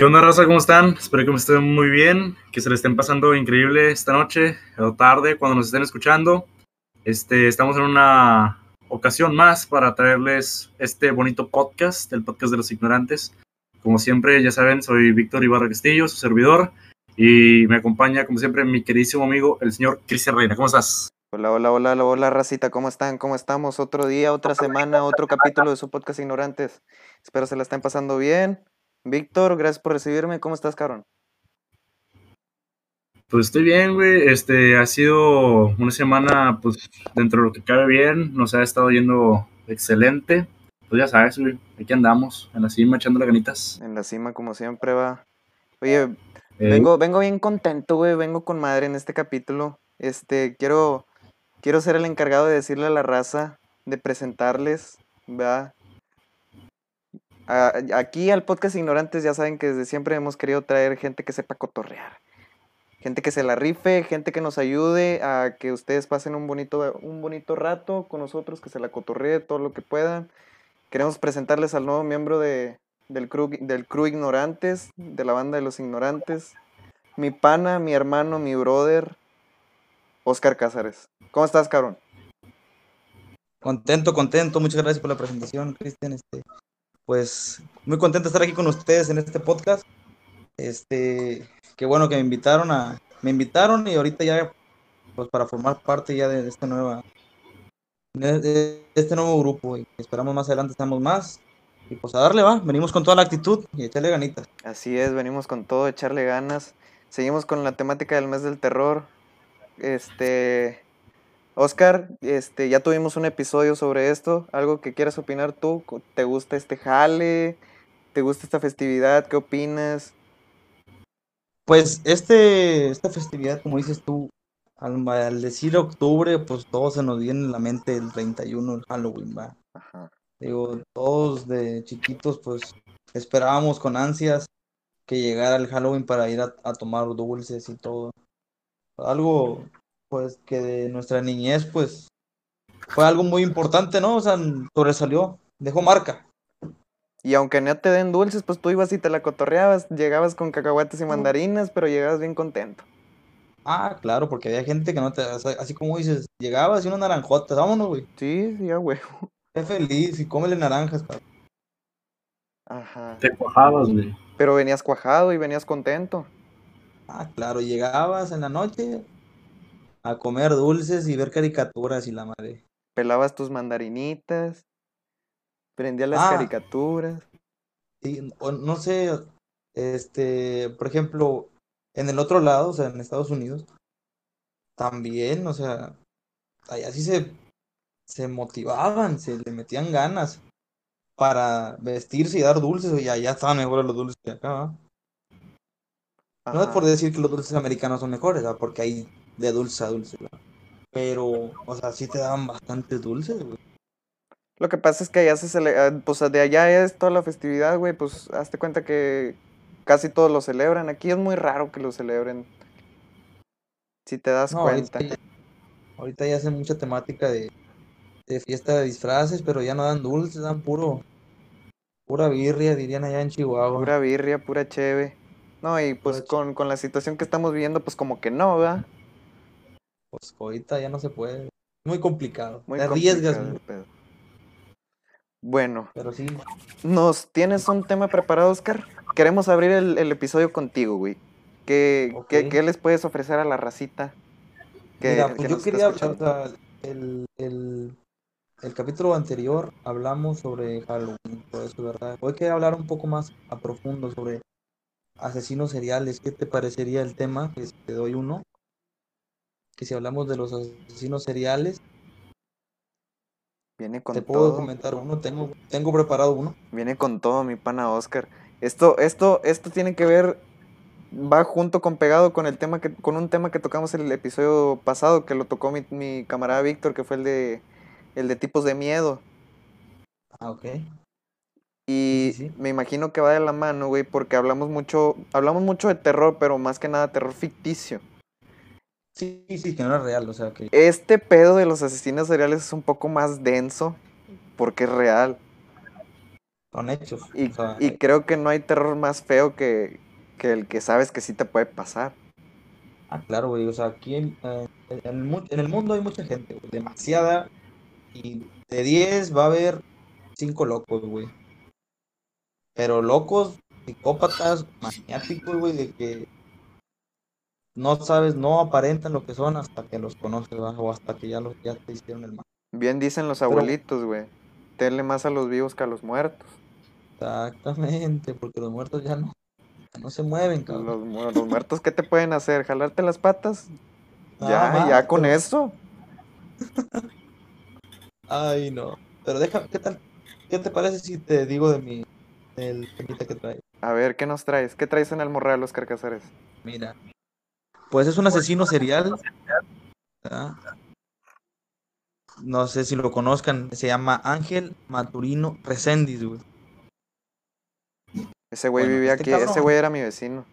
¿Qué onda, raza? ¿Cómo están? Espero que me estén muy bien, que se les estén pasando increíble esta noche o tarde cuando nos estén escuchando. Este, estamos en una ocasión más para traerles este bonito podcast, el podcast de los ignorantes. Como siempre, ya saben, soy Víctor Ibarra Castillo, su servidor, y me acompaña, como siempre, mi queridísimo amigo, el señor Cristian Reina. ¿Cómo estás? Hola, hola, hola, hola, hola, racita, ¿cómo están? ¿Cómo estamos? Otro día, otra semana, otro capítulo de su podcast Ignorantes. Espero se la estén pasando bien. Víctor, gracias por recibirme. ¿Cómo estás, cabrón? Pues estoy bien, güey. Este, ha sido una semana, pues, dentro de lo que cabe bien. Nos ha estado yendo excelente. Pues ya sabes, güey, aquí andamos, en la cima, echando las ganitas. En la cima, como siempre, va. Oye, eh, vengo, vengo bien contento, güey. Vengo con madre en este capítulo. Este, quiero quiero ser el encargado de decirle a la raza, de presentarles, ¿verdad? Aquí al podcast Ignorantes ya saben que desde siempre hemos querido traer gente que sepa cotorrear. Gente que se la rife, gente que nos ayude a que ustedes pasen un bonito, un bonito rato con nosotros, que se la cotorree todo lo que puedan. Queremos presentarles al nuevo miembro de, del, crew, del crew Ignorantes, de la banda de los Ignorantes. Mi pana, mi hermano, mi brother, Oscar Cázares. ¿Cómo estás, cabrón? Contento, contento. Muchas gracias por la presentación, Cristian. Este, pues muy contento de estar aquí con ustedes en este podcast. Este, qué bueno que me invitaron a, me invitaron y ahorita ya, pues para formar parte ya de esta nueva, este nuevo grupo y esperamos más adelante estamos más. Y pues a darle va, venimos con toda la actitud y echarle ganitas. Así es, venimos con todo, echarle ganas. Seguimos con la temática del mes del terror. Este, Oscar, este, ya tuvimos un episodio sobre esto. ¿Algo que quieras opinar tú? ¿Te gusta este jale? ¿Te gusta esta festividad? ¿Qué opinas? Pues este, esta festividad, como dices tú, al, decir octubre, pues todo se nos viene en la mente el 31, el Halloween, va. Digo, todos de chiquitos, pues esperábamos con ansias que llegara el Halloween para ir a tomar dulces y todo algo pues que de nuestra niñez pues fue algo muy importante, ¿no? O sea, sobresalió, dejó marca. Y aunque no te den dulces, pues tú ibas y te la cotorreabas, llegabas con cacahuates y mandarinas, pero llegabas bien contento. Ah, claro, porque había gente que no te, así como dices, llegabas y unas naranjotas, vámonos, güey. Sí, sí, a huevo. Qué feliz y cómele naranjas, cabrón. Ajá. Te cuajabas, güey. Pero venías cuajado y venías contento. Ah, claro, llegabas en la noche a comer dulces y ver caricaturas y la madre. Pelabas tus mandarinitas, prendías las ah. caricaturas. Sí, no sé, este, por ejemplo, en el otro lado, o sea, en Estados Unidos, también, o sea, allá sí se, se motivaban, se le metían ganas para vestirse y dar dulces, y allá estaban mejores los dulces que acá. No es por decir que los dulces americanos son mejores, porque hay de dulce a dulce, pero, o sea, sí te daban bastante dulces, güey. Lo que pasa es que allá se celebra, pues de allá es toda la festividad, güey, pues hazte cuenta que casi todos lo celebran. Aquí es muy raro que lo celebren. Si te das cuenta. Ahorita ya, hacen mucha temática de, de fiesta de disfraces, pero ya no dan dulces, dan puro, pura birria, dirían allá en Chihuahua. Pura birria, pura cheve. No, y pues con, con, la situación que estamos viviendo, pues como que no, ¿verdad? Pues ahorita ya no se puede. Muy complicado. Muy arriesgas. Bueno. Pero sí. ¿Nos tienes un tema preparado, Oscar? Queremos abrir el, episodio contigo, güey. ¿Qué, ¿qué, les puedes ofrecer a la racita? Que, Mira, pues yo quería, o el, el, el capítulo anterior hablamos sobre Halloween, todo eso, ¿verdad? Hoy quiero hablar un poco más a profundo sobre asesinos seriales, ¿qué te parecería el tema? Que te doy uno. Que si hablamos de los asesinos seriales. Viene con te puedo comentar uno, tengo, tengo preparado uno. Viene con todo, mi pana Oscar. Esto, esto, esto tiene que ver, va junto con pegado con el tema que, con un tema que tocamos en el episodio pasado, que lo tocó mi, mi camarada Víctor, que fue el de el de tipos de miedo. Ah, ok. Y me imagino que va de la mano, güey, porque hablamos mucho, hablamos mucho de terror, pero más que nada terror ficticio. Sí, sí, que no es real, o sea que... Este pedo de los asesinos seriales es un poco más denso, porque es real. Son hechos. Y, o sea, y creo que no hay terror más feo que, que el que sabes que sí te puede pasar. Ah, claro, güey. O sea, aquí en, eh, en el, en el mundo hay mucha gente, güey. Demasiada. Y de 10 va a haber 5 locos, güey. Pero locos, psicópatas, maniáticos, güey, de que no sabes, no aparentan lo que son hasta que los conoces. O hasta que ya, los, ya te hicieron el mal. Bien dicen los abuelitos, güey. Tenle más a los vivos que a los muertos. Exactamente, porque los muertos ya no, ya no se mueven, cabrón. Los, mu- los muertos, ¿qué te pueden hacer? ¿Jalarte las patas? Nada ya, más, ya con pero- eso. Ay, no. Pero deja, ¿qué tal? ¿Qué te parece si te digo de mi, del temita que trae? A ver, ¿qué nos traes? ¿Qué traes en el morral, los carcazares? Mira. Pues es un asesino serial. ¿verdad? No sé si lo conozcan. Se llama Ángel Maturino Reséndiz, güey. Ese güey Bueno, vivía este aquí, ese güey era mi vecino.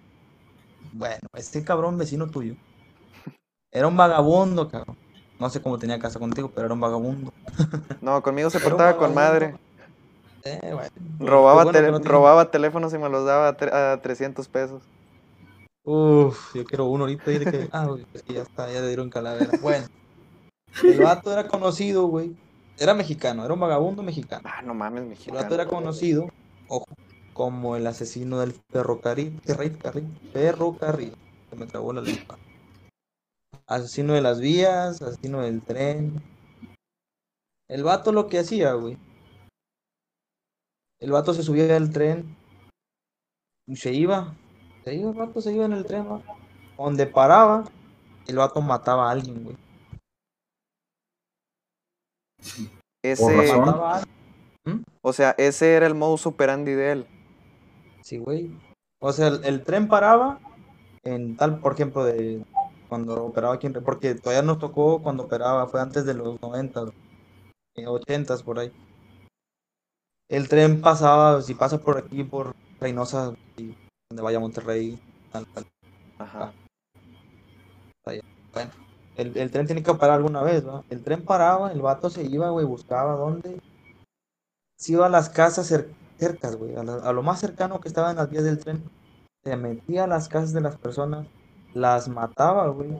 Bueno, este cabrón vecino tuyo. Era un vagabundo, cabrón. No sé cómo tenía casa contigo, pero era un vagabundo. No, conmigo se portaba con madre. Eh, bueno. Robaba, bueno no robaba teléfonos y me los daba a, a 300 pesos. Uf, yo quiero uno ahorita y de que. Ah, güey, es que ya está, ya le dieron calavera. Bueno, el vato era conocido, güey. Era mexicano, era un vagabundo mexicano. Ah, no mames, El mexicano. vato era conocido, ojo, como el asesino del ferrocarril. Ferrocarril. Ferrocarril. Se me trabó la lengua. Asesino de las vías, asesino del tren. El vato lo que hacía, güey. El vato se subía al tren y se iba. Se iba, el vato se iba en el tren, ¿va? Donde paraba, el vato mataba a alguien, güey. Ese, alguien. o sea, ese era el modus operandi de él. Sí, güey. O sea, el, el tren paraba en tal, por ejemplo, de cuando operaba aquí en porque todavía nos tocó cuando operaba, fue antes de los 90, eh, 80 por ahí. El tren pasaba, si pasa por aquí, por Reynosa, y donde vaya Monterrey. Ajá. Bueno, el, el tren tiene que parar alguna vez, ¿va? El tren paraba, el vato se iba, güey, buscaba dónde. Se iba a las casas cer- cercas, güey, a, lo más cercano que estaba en las vías del tren. Se metía a las casas de las personas, las mataba, güey.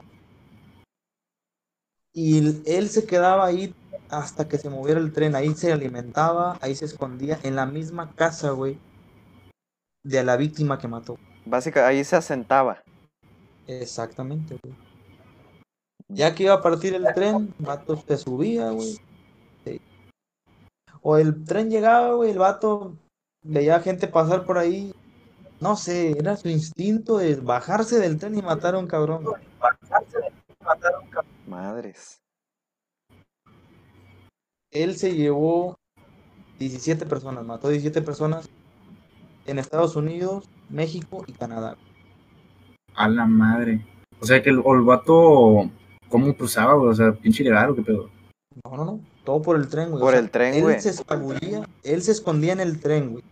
Y él se quedaba ahí hasta que se moviera el tren. Ahí se alimentaba, ahí se escondía, en la misma casa, güey, de la víctima que mató. Básicamente, ahí se asentaba. Exactamente, güey. Ya que iba a partir el tren, el vato se subía, güey. Sí. O el tren llegaba, güey, el vato veía gente pasar por ahí. No sé, era su instinto de bajarse del tren y matar a un cabrón. güey. Madres. Él se llevó 17 personas, mató 17 personas en Estados Unidos, México y Canadá. A la madre. O sea que el, el vato, ¿cómo cruzaba, güey? O sea, pinche ilegal o qué pedo. No, no, no, todo por el tren, güey. O Por sea, el tren, él güey. se escabullía, él se escondía en el tren, güey.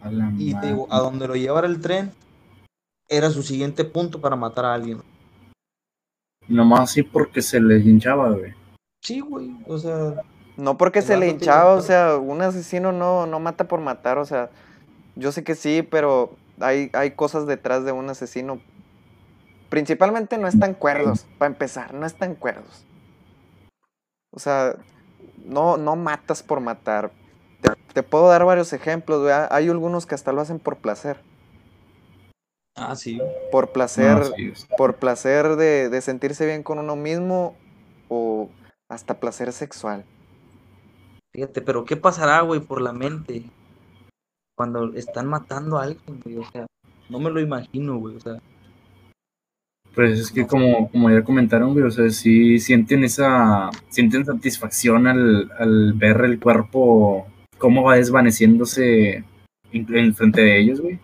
A la Y te madre. digo, a donde lo llevara el tren era su siguiente punto para matar a alguien. Nomás así porque se le hinchaba, güey. Sí, güey, o sea, No porque El se le hinchaba, o sea, un asesino no, no mata por matar, o sea, yo sé que sí, pero hay, hay cosas detrás de un asesino. Principalmente no están cuerdos, para empezar, no están cuerdos. O sea, no, no matas por matar. Te, te puedo dar varios ejemplos. Hay algunos que hasta lo hacen por placer. ah, sí. Por placer, No, sí, es- por placer de, de sentirse bien con uno mismo o hasta placer sexual. Fíjate, pero ¿qué pasará, güey, por la mente cuando están matando a alguien, güey? O sea, no me lo imagino, güey, o sea, Pues es que como, como ya comentaron, güey, o sea, sí sienten esa, sienten satisfacción al, al ver el cuerpo, cómo va desvaneciéndose en, en frente de ellos, güey.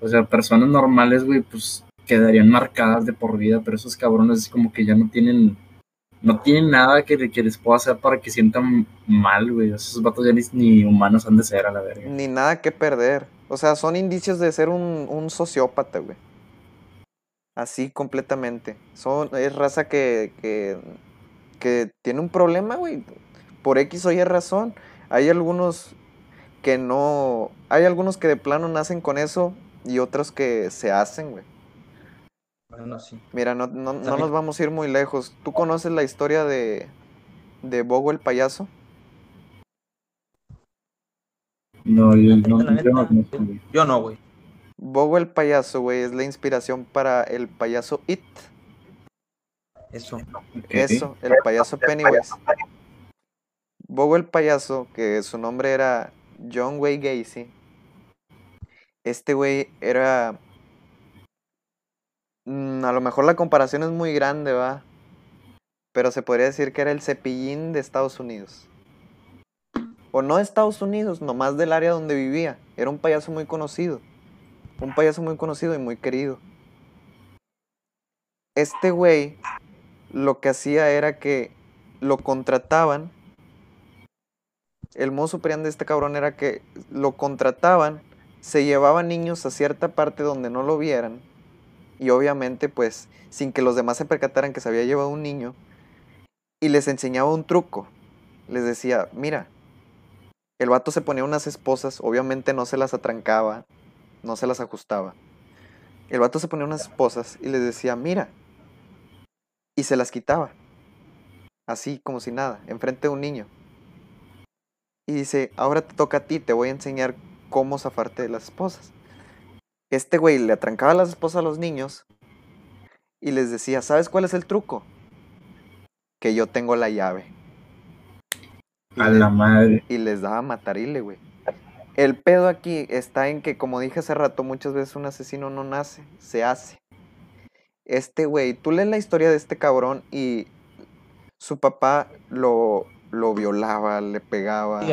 O sea, personas normales, güey, pues quedarían marcadas de por vida, pero esos cabrones es como que ya no tienen, no tienen nada que, que les pueda hacer para que sientan mal, güey. Esos vatos ya ni, humanos han de ser a la verga. Ni nada que perder. O sea, son indicios de ser un, un sociópata, güey. Así completamente. Son, es raza que, que, que tiene un problema, güey. Por X o Y razón. Hay algunos que no... Hay algunos que de plano nacen con eso y otros que se hacen, güey. Bueno, sí. Mira, no, no, no nos vamos a ir muy lejos. ¿Tú conoces la historia de, de Bogo el payaso? No, yo no, yo no güey. Yo no, güey. Bogo el payaso, güey, es la inspiración para el payaso It. Eso. Eso, el payaso Pennywise. Bogo el payaso, que su nombre era John Wayne Gacy. Este güey era... mm, a lo mejor la comparación es muy grande, va. Pero se podría decir que era el cepillín de Estados Unidos. O no de Estados Unidos, nomás del área donde vivía. Era un payaso muy conocido. Un payaso muy conocido y muy querido. Este güey lo que hacía era que lo contrataban. El modo superior de este cabrón era que lo contrataban, se llevaban niños a cierta parte donde no lo vieran. Y obviamente, pues, sin que los demás se percataran que se había llevado un niño. Y les enseñaba un truco. Les decía, mira, el vato se ponía unas esposas, obviamente no se las atrancaba, no se las ajustaba. El vato se ponía unas esposas y les decía, mira, y se las quitaba. Así como si nada, enfrente de un niño. Y dice, ahora te toca a ti, te voy a enseñar cómo zafarte de las esposas. Este güey le atrancaba las esposas a los niños y les decía, ¿sabes cuál es el truco? Que yo tengo la llave. A la madre. y les daba matarile, güey. El pedo aquí está en que, como dije hace rato, muchas veces un asesino no nace, se hace. Este güey, tú lees la historia de este cabrón y su papá lo, lo violaba, le pegaba. Sí,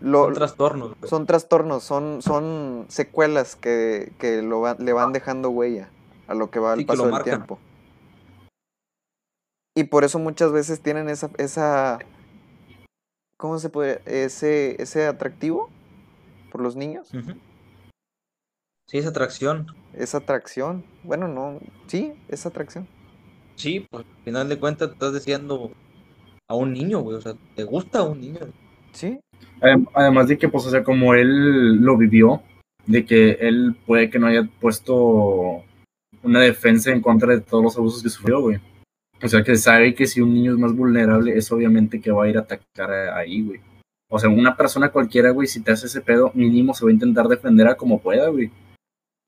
lo- Son trastornos, güey. son trastornos, son, son secuelas que, que lo va- le van dejando huella a lo que va al Sí, lo paso del tiempo. Y por eso muchas veces tienen esa, esa ¿cómo se puede? Ese, ese atractivo por los niños. Sí, esa atracción. esa atracción. Bueno, no, sí, esa atracción. Sí, pues al final de cuentas estás diciendo a un niño, güey. O sea, te gusta a un niño. Sí, Adem- Además de que, pues, o sea, como él lo vivió, de que él puede que no haya puesto una defensa en contra de todos los abusos que sufrió, güey. O sea, que sabe que si un niño es más vulnerable, es obviamente que va a ir a atacar a- ahí, güey. O sea, una persona cualquiera, güey, si te hace ese pedo, mínimo se va a intentar defender a como pueda, güey.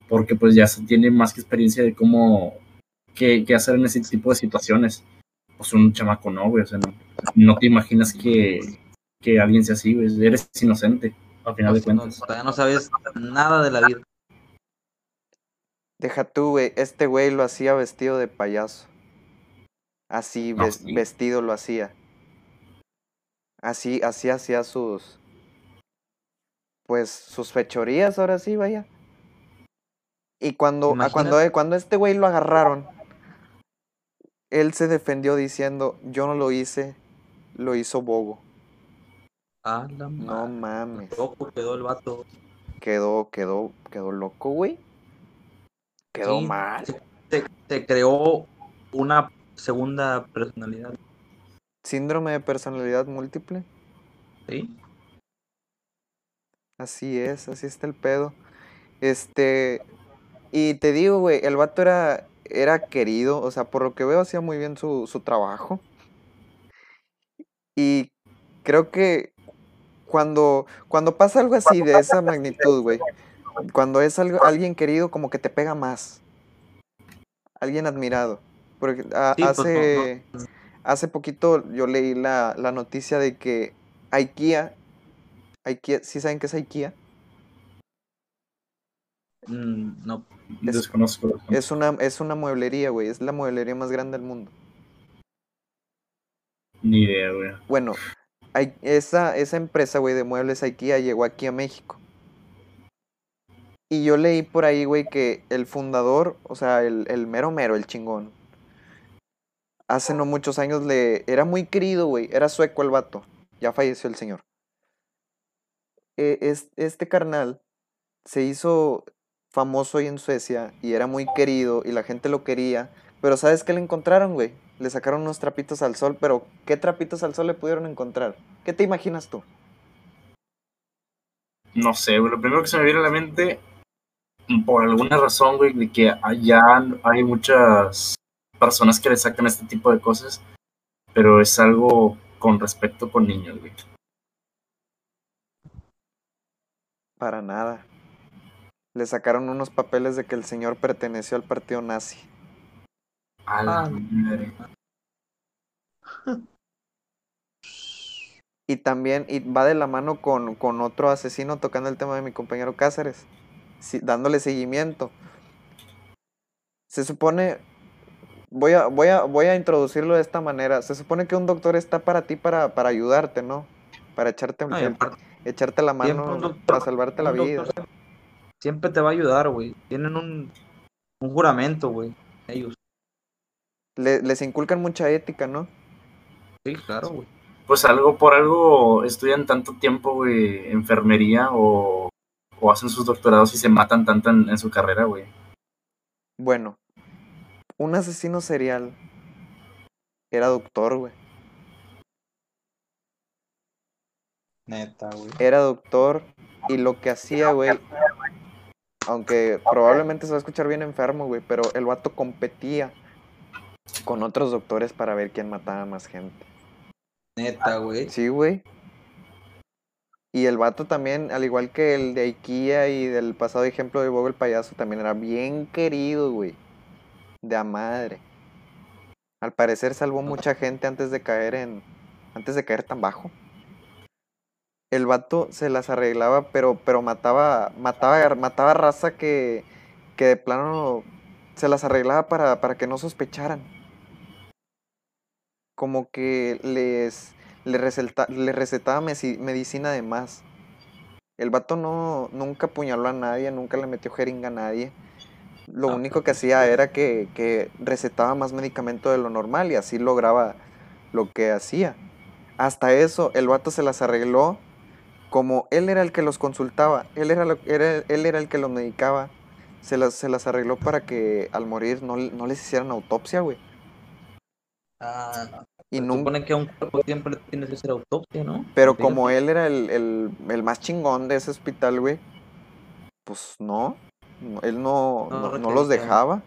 Porque pues ya se tiene más que experiencia de cómo, qué, qué hacer en ese tipo de situaciones. Pues un chamaco no, güey. O sea, no, no te imaginas que, que alguien sea así, güey. Eres inocente, al final de Pues, no, cuentas. todavía no sabes nada de la vida. deja tú, güey, este güey lo hacía vestido de payaso. Así, No, ves- sí. vestido lo hacía. Así, así hacía sus, pues, sus fechorías, ahora sí, vaya. Y cuando, a Imagínate. cuando, cuando este güey lo agarraron, él se defendió diciendo, yo no lo hice, lo hizo Bogo. A la No madre. mames. Loco quedó el vato. Quedó, quedó, quedó loco, güey. Quedó Sí, mal. Se creó una segunda personalidad. Síndrome de personalidad múltiple. ¿Sí? Así es, así está el pedo. Este, y te digo, güey, el vato era, era querido, o sea, por lo que veo hacía muy bien su, su trabajo. Y creo que cuando, cuando pasa algo así de esa magnitud, güey, cuando es algo, alguien querido, como que te pega más. Alguien admirado. Porque a- Sí, pues, no- hace, hace poquito yo leí la, la noticia de que IKEA, IKEA, ¿sí saben qué es IKEA? Mm, no. Es- Desconozco. Es una, es una mueblería, güey. Es la mueblería más grande del mundo. Ni idea, güey. Bueno, hay- esa, esa empresa, güey, de muebles IKEA llegó aquí a México. Y yo leí por ahí, güey, que el fundador, o sea, el, el mero mero, el chingón, hace no muchos años le... Era muy querido, güey. Era sueco el vato. Ya falleció el señor. Eh, es, este carnal se hizo famoso ahí en Suecia y era muy querido y la gente lo quería. Pero ¿sabes qué le encontraron, güey? Le sacaron unos trapitos al sol, pero ¿qué trapitos al sol le pudieron encontrar? ¿Qué te imaginas tú? no sé, güey, lo primero que se me viene a la mente, por alguna razón, güey, de que allá hay muchas personas que le sacan este tipo de cosas, pero es algo con respecto con niños, güey. Para nada. Le sacaron unos papeles de que el señor perteneció al partido nazi. A la Ah. madre. Y también y va de la mano con, con otro asesino tocando el tema de mi compañero Cáceres, dándole seguimiento. Se supone, voy a, voy, a, voy a introducirlo de esta manera, se supone que un doctor está para ti para, para ayudarte, ¿no? Para echarte, echarte la mano doctor- para salvarte la vida. Siempre te va a ayudar, güey. Tienen un, un juramento, güey. Ellos. Le- les inculcan mucha ética, ¿no? Sí, claro, güey. Pues algo por algo estudian tanto tiempo, güey, enfermería o, o hacen sus doctorados y se matan tanto en, en su carrera, güey. Bueno, un asesino serial era doctor, güey. Neta, güey. Era doctor y lo que hacía, güey, aunque probablemente se va a escuchar bien enfermo, güey, pero el vato competía con otros doctores para ver quién mataba más gente. Neta, güey. Sí, güey. Y el vato también, al igual que el de IKEA y del pasado ejemplo de Bobo el payaso, también era bien querido, güey. De a madre. Al parecer salvó mucha gente antes de caer en. antes de caer tan bajo. El vato se las arreglaba, pero, pero mataba. mataba, mataba raza que. que de plano se las arreglaba para, para que no sospecharan. Como que les le, recelta- le recetaba medicina de más. El vato no, nunca apuñaló a nadie, nunca le metió jeringa a nadie. Lo Ah, único que hacía era que, que recetaba más medicamento de lo normal y así lograba lo que hacía. Hasta eso, el vato se las arregló como él era el que los consultaba, él era, lo- era- él era el que los medicaba. Se las, se las arregló para que al morir no, no les hicieran autopsia, güey. Ah, no. Y Se nunca, supone que a un cuerpo siempre tienes que hacer autopsia, ¿no? Pero Fíjate. como él era el, el- el más chingón de ese hospital, güey, pues no. no, él no, No no, no los dejaba.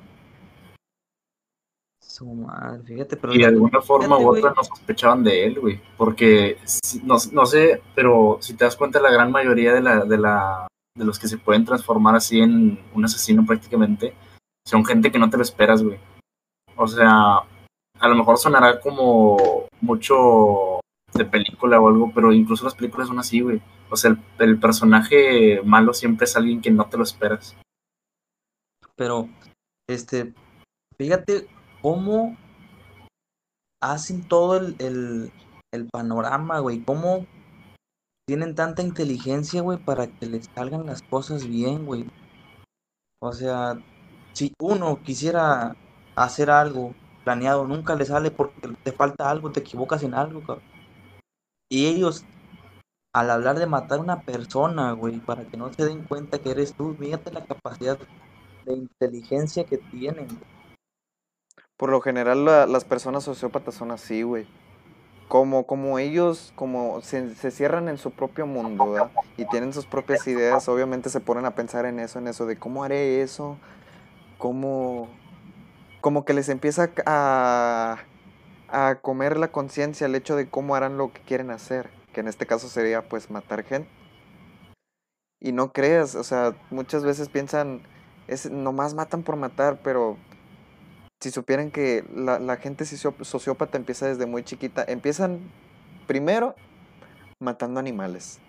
Su madre, fíjate, pero Y de alguna forma Fíjate, u otra güey. no sospechaban de él, güey. Porque si- no, no sé, pero si te das cuenta, la gran mayoría de, la, de, la, de los que se pueden transformar así en un asesino prácticamente son gente que no te lo esperas, güey. O sea, a lo mejor sonará como mucho de película o algo, pero incluso las películas son así, güey. O sea, el, personaje malo siempre es alguien que no te lo esperas. Pero, este, fíjate cómo hacen todo el, el, el panorama, güey. Cómo tienen tanta inteligencia, güey, para que les salgan las cosas bien, güey. O sea, si uno quisiera hacer algo planeado, nunca le sale porque te falta algo, te equivocas en algo. Y ellos, al hablar de matar a una persona, güey, para que no se den cuenta que eres tú, fíjate la capacidad de inteligencia que tienen. Por lo general la- las personas sociópatas son así, güey. Como, como ellos, como se, se cierran en su propio mundo, ¿verdad? Y tienen sus propias ideas, obviamente se ponen a pensar en eso, en eso, de cómo haré eso, cómo... Como que les empieza a, a comer la conciencia el hecho de cómo harán lo que quieren hacer, que en este caso sería pues matar gente. Y no creas, o sea, muchas veces piensan, es, nomás matan por matar, pero si supieran que la, la gente sociópata empieza desde muy chiquita, empiezan primero matando animales.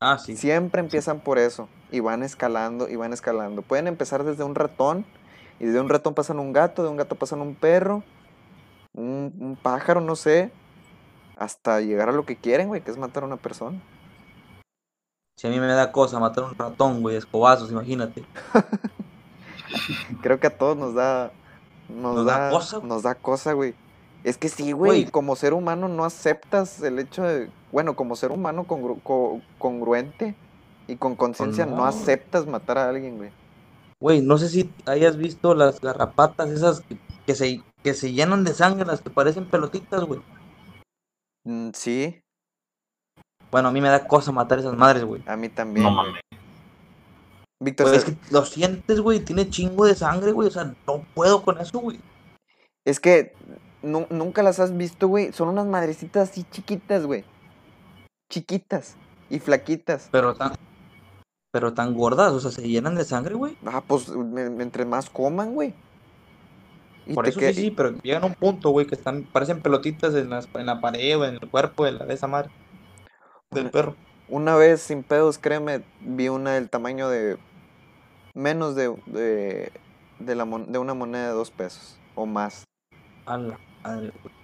Ah, sí. Siempre empiezan por eso y van escalando y van escalando. Pueden empezar desde un ratón y de un ratón pasan a un gato, de un gato pasan a un perro, un, un pájaro, no sé, hasta llegar a lo que quieren, güey, que es matar a una persona. Si a mí me da cosa matar un ratón, güey, escobazos, imagínate. Creo que a todos nos da. Nos, ¿Nos da da, cosa? Nos da cosa, güey. Es que sí, güey. Güey. Como ser humano no aceptas el hecho de. Bueno, como ser humano congru- co- congruente y con conciencia no. no. aceptas matar a alguien, güey. Güey, no sé si hayas visto las garrapatas esas que, que se, que se llenan de sangre, las que parecen pelotitas, güey. Mm, sí. Bueno, a mí me da cosa matar a esas madres, güey. A mí también. No güey. mames. Víctor, Pues es que lo sientes, güey, tiene chingo de sangre, güey. O sea, no puedo con eso, güey. es que nu- nunca las has visto, güey. Son unas madrecitas así chiquitas, güey. Chiquitas y flaquitas. Pero tan, pero tan gordas, o sea, se llenan de sangre, güey. Ah, pues me- entre más coman, güey. Y Por eso que- sí, sí, pero llegan a un punto, güey, que están, parecen pelotitas en, las, en la pared o en el cuerpo de, la, de esa madre. Del Una- perro. Una vez, sin pedos, créeme, vi una del tamaño de menos de, de, de la, mon- de una moneda de dos pesos o más. A la madre, güey.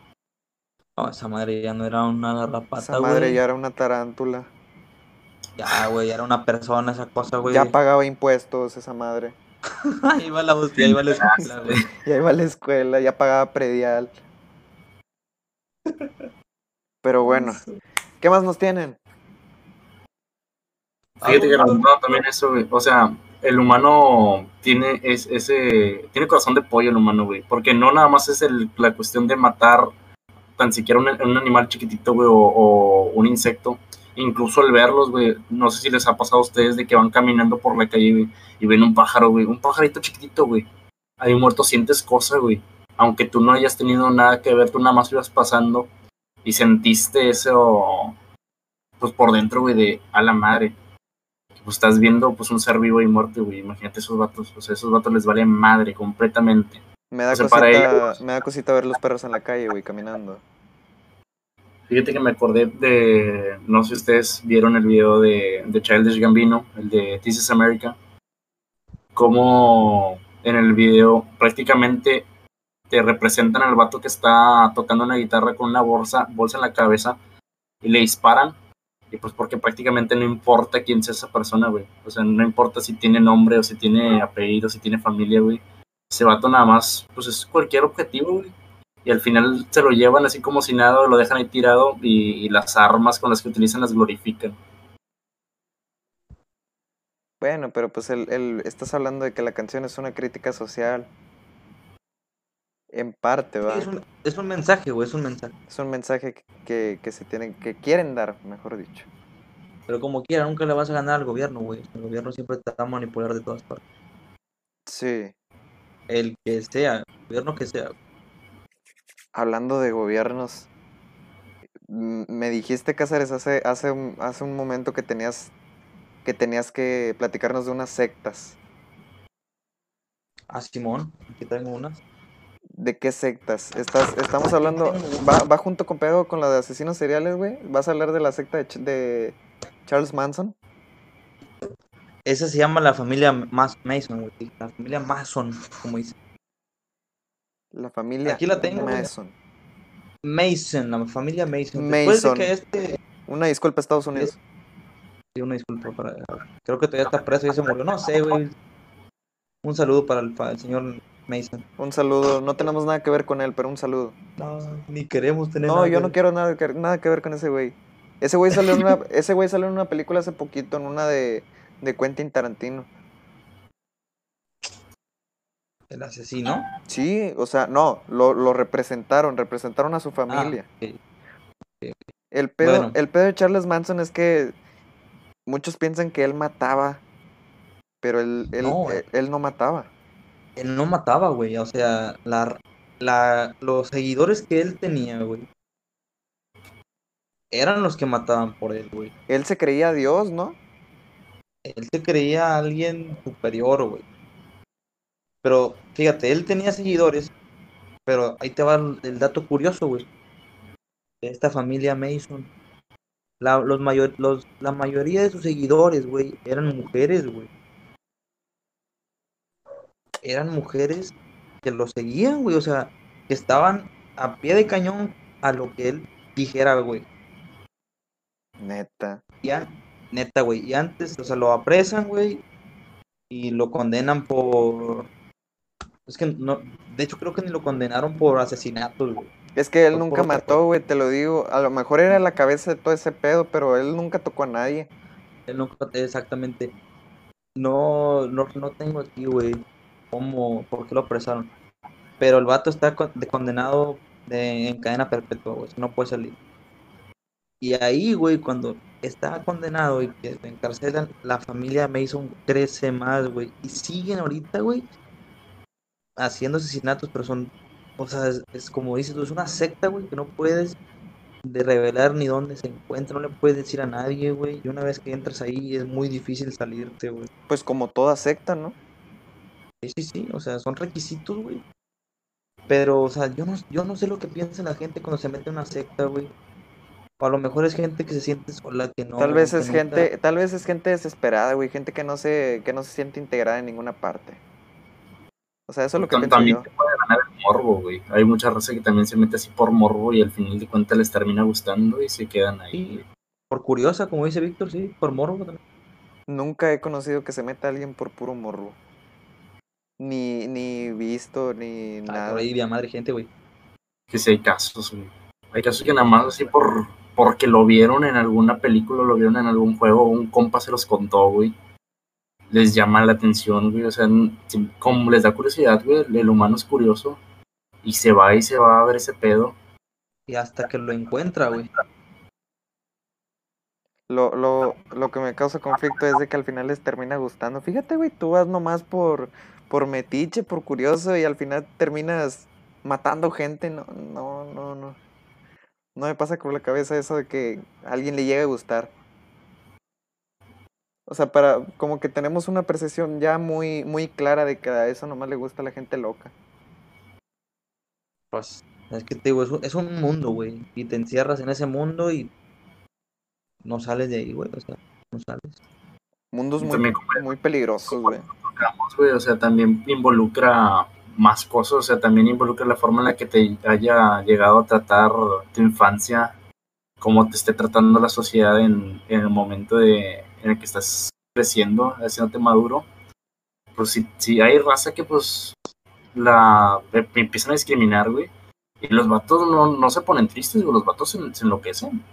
No, esa madre ya no era una garrapata, Esa madre güey. ya era una tarántula. Ya, güey, ya era una persona esa cosa, güey. Ya pagaba impuestos esa madre. ahí va la hostia, ahí va la escuela, güey. Ya iba a la escuela, ya pagaba predial. Pero bueno, ¿qué más nos tienen? Fíjate que Ah, no, también eso, güey. O sea, el humano tiene es, ese tiene corazón de pollo el humano, güey, porque no nada más es el- la cuestión de matar tan siquiera un, un animal chiquitito, güey, o, o un insecto. Incluso el verlos, güey, no sé si les ha pasado a ustedes de que van caminando por la calle, güey, y ven un pájaro, güey, un pajarito chiquitito, güey. Ahí muerto sientes cosa, güey. Aunque tú no hayas tenido nada que ver, tú nada más ibas pasando y sentiste eso, pues por dentro, güey, de a la madre pues estás viendo pues un ser vivo y muerto, güey. Imagínate esos vatos, o sea, esos vatos les vale madre completamente. Me da, O sea, cosita, ellos- me da cosita ver los perros en la calle, güey, caminando. Fíjate que me acordé de, no sé si ustedes vieron el video de, de Childish Gambino, el de This is America, como en el video prácticamente te representan al vato que está tocando una guitarra con una bolsa, bolsa en la cabeza y le disparan. Y pues porque prácticamente no importa quién sea esa persona, güey. O sea, no importa si tiene nombre o si tiene apellido, si tiene familia, güey. Ese vato nada más, pues es cualquier objetivo, güey. Y al final se lo llevan así como si nada, lo dejan ahí tirado y, y las armas con las que utilizan las glorifican. Bueno, pero pues el, el, estás hablando de que la canción es una crítica social. En parte, Sí, ¿va? es, un, es un mensaje, güey, es un mensaje. Es un mensaje que- que, que se tienen, que quieren dar, mejor dicho. Pero como quiera, nunca le vas a ganar al gobierno, güey. El gobierno siempre te va a manipular de todas partes. Sí. El que sea, el gobierno que sea. Hablando de gobiernos, me dijiste, Cáceres, hace, hace, un, hace un momento que tenías, que tenías que platicarnos de unas sectas. Ah, Simón, aquí tengo unas. ¿De qué sectas? Estás, estamos hablando, va, va junto con pedo con la de asesinos seriales, güey. ¿Vas a hablar de la secta de, Ch- de Charles Manson? Esa se llama la familia Mas Mason, güey. La familia Mason, como dice. La familia Aquí la tengo. Mason. Mason, la familia Mason. De Mason. que este. Una disculpa, Estados Unidos. Sí, una disculpa para. Creo que todavía está preso y se murió. No sé, güey. Un saludo para el, para el señor Mason. Un saludo. No tenemos nada que ver con él, pero un saludo. No, ni queremos tener No, nada yo que no quiero nada que, nada que ver con ese güey. Ese güey salió en una, ese güey salió en una película hace poquito, en una de, de Quentin Tarantino. El asesino. Sí, o sea, no, lo, lo representaron, representaron a su Ah, familia. El pedo, Bueno. el pedo de Charles Manson es que muchos piensan que él mataba, pero él, él, No, él, él no mataba. Él no mataba, güey. O sea, la, la, los seguidores que él tenía, güey. Eran los que mataban por él, güey. Él se creía Dios, ¿no? Él se creía alguien superior, güey. Pero fíjate, él tenía seguidores, pero ahí te va el, dato curioso, güey. De esta familia Mason. La, los mayor, los, la mayoría de sus seguidores, güey, eran mujeres, güey. Eran mujeres que lo seguían, güey. O sea, que estaban a pie de cañón a lo que él dijera, güey. Neta. Y an- neta, güey. Y antes, o sea, lo apresan, güey. Y lo condenan por. Es que no. De hecho, creo que ni lo condenaron por asesinatos, güey. Es que él Por- nunca mató, güey, te lo digo. A lo mejor era la cabeza de todo ese pedo, pero él nunca tocó a nadie. Él nunca exactamente. No, no, no tengo aquí, güey. ¿Cómo? ¿Por qué lo apresaron? Pero el vato está con- de- condenado de, en cadena perpetua, güey. No puede salir. Y ahí, güey, cuando estaba condenado y que encarcelan, la familia Mason crece más, güey. Y siguen ahorita, güey, haciendo asesinatos, pero son, o sea, es, es como dices tú, es una secta, güey, que no puedes de revelar ni dónde se encuentra, no le puedes decir a nadie, güey. Y una vez que entras ahí es muy difícil salirte, güey. Pues como toda secta, ¿no? Sí, sí, sí, o sea, son requisitos, güey. Pero, o sea, yo no, yo no sé lo que piensa la gente cuando se mete en una secta, güey. O a lo mejor es gente que se siente sola, que no. tal vez es gente, tal vez es gente desesperada, güey, gente que no se, que no se siente integrada en ninguna parte. O sea, eso es lo que pienso también yo. te puede ganar el morbo, güey. Hay mucha raza que también se mete así por morbo y al final de cuentas les termina gustando y se quedan ahí. Sí, por curiosa, como dice Víctor, sí, por morbo también. Nunca he conocido que se meta alguien por puro morro. Ni, ni visto, ni Ah, nada. por ahí madre gente, güey. Que sí hay casos, güey. Hay casos que nada más así por porque lo vieron en alguna película, lo vieron en algún juego, un compa se los contó, güey. Les llama la atención, güey. O sea, como les da curiosidad, güey, el humano es curioso. Y se va y se va a ver ese pedo. Y hasta que lo encuentra, güey. Lo, lo, lo que me causa conflicto es de que al final les termina gustando. Fíjate, güey, tú vas nomás por, por metiche, por curioso, y al final terminas matando gente. No, no, no, no. No me pasa por la cabeza eso de que a alguien le llegue a gustar. O sea, para, como que tenemos una percepción ya muy, muy clara de que a eso nomás le gusta a la gente loca. Pues, es que te digo, es un, es un mundo, güey. Y te encierras en ese mundo y no sales de ahí, güey. O sea, no sales. Mundos muy, También como- muy peligrosos, güey. o sea, también involucra más cosas, o sea, también involucra la forma en la que te haya llegado a tratar tu infancia, cómo te esté tratando la sociedad en, en el momento de, en el que estás creciendo, haciéndote maduro. Pues si, si hay raza que pues la em- empiezan a discriminar, güey, y los vatos no, no se ponen tristes, güey, los vatos se, se enloquecen.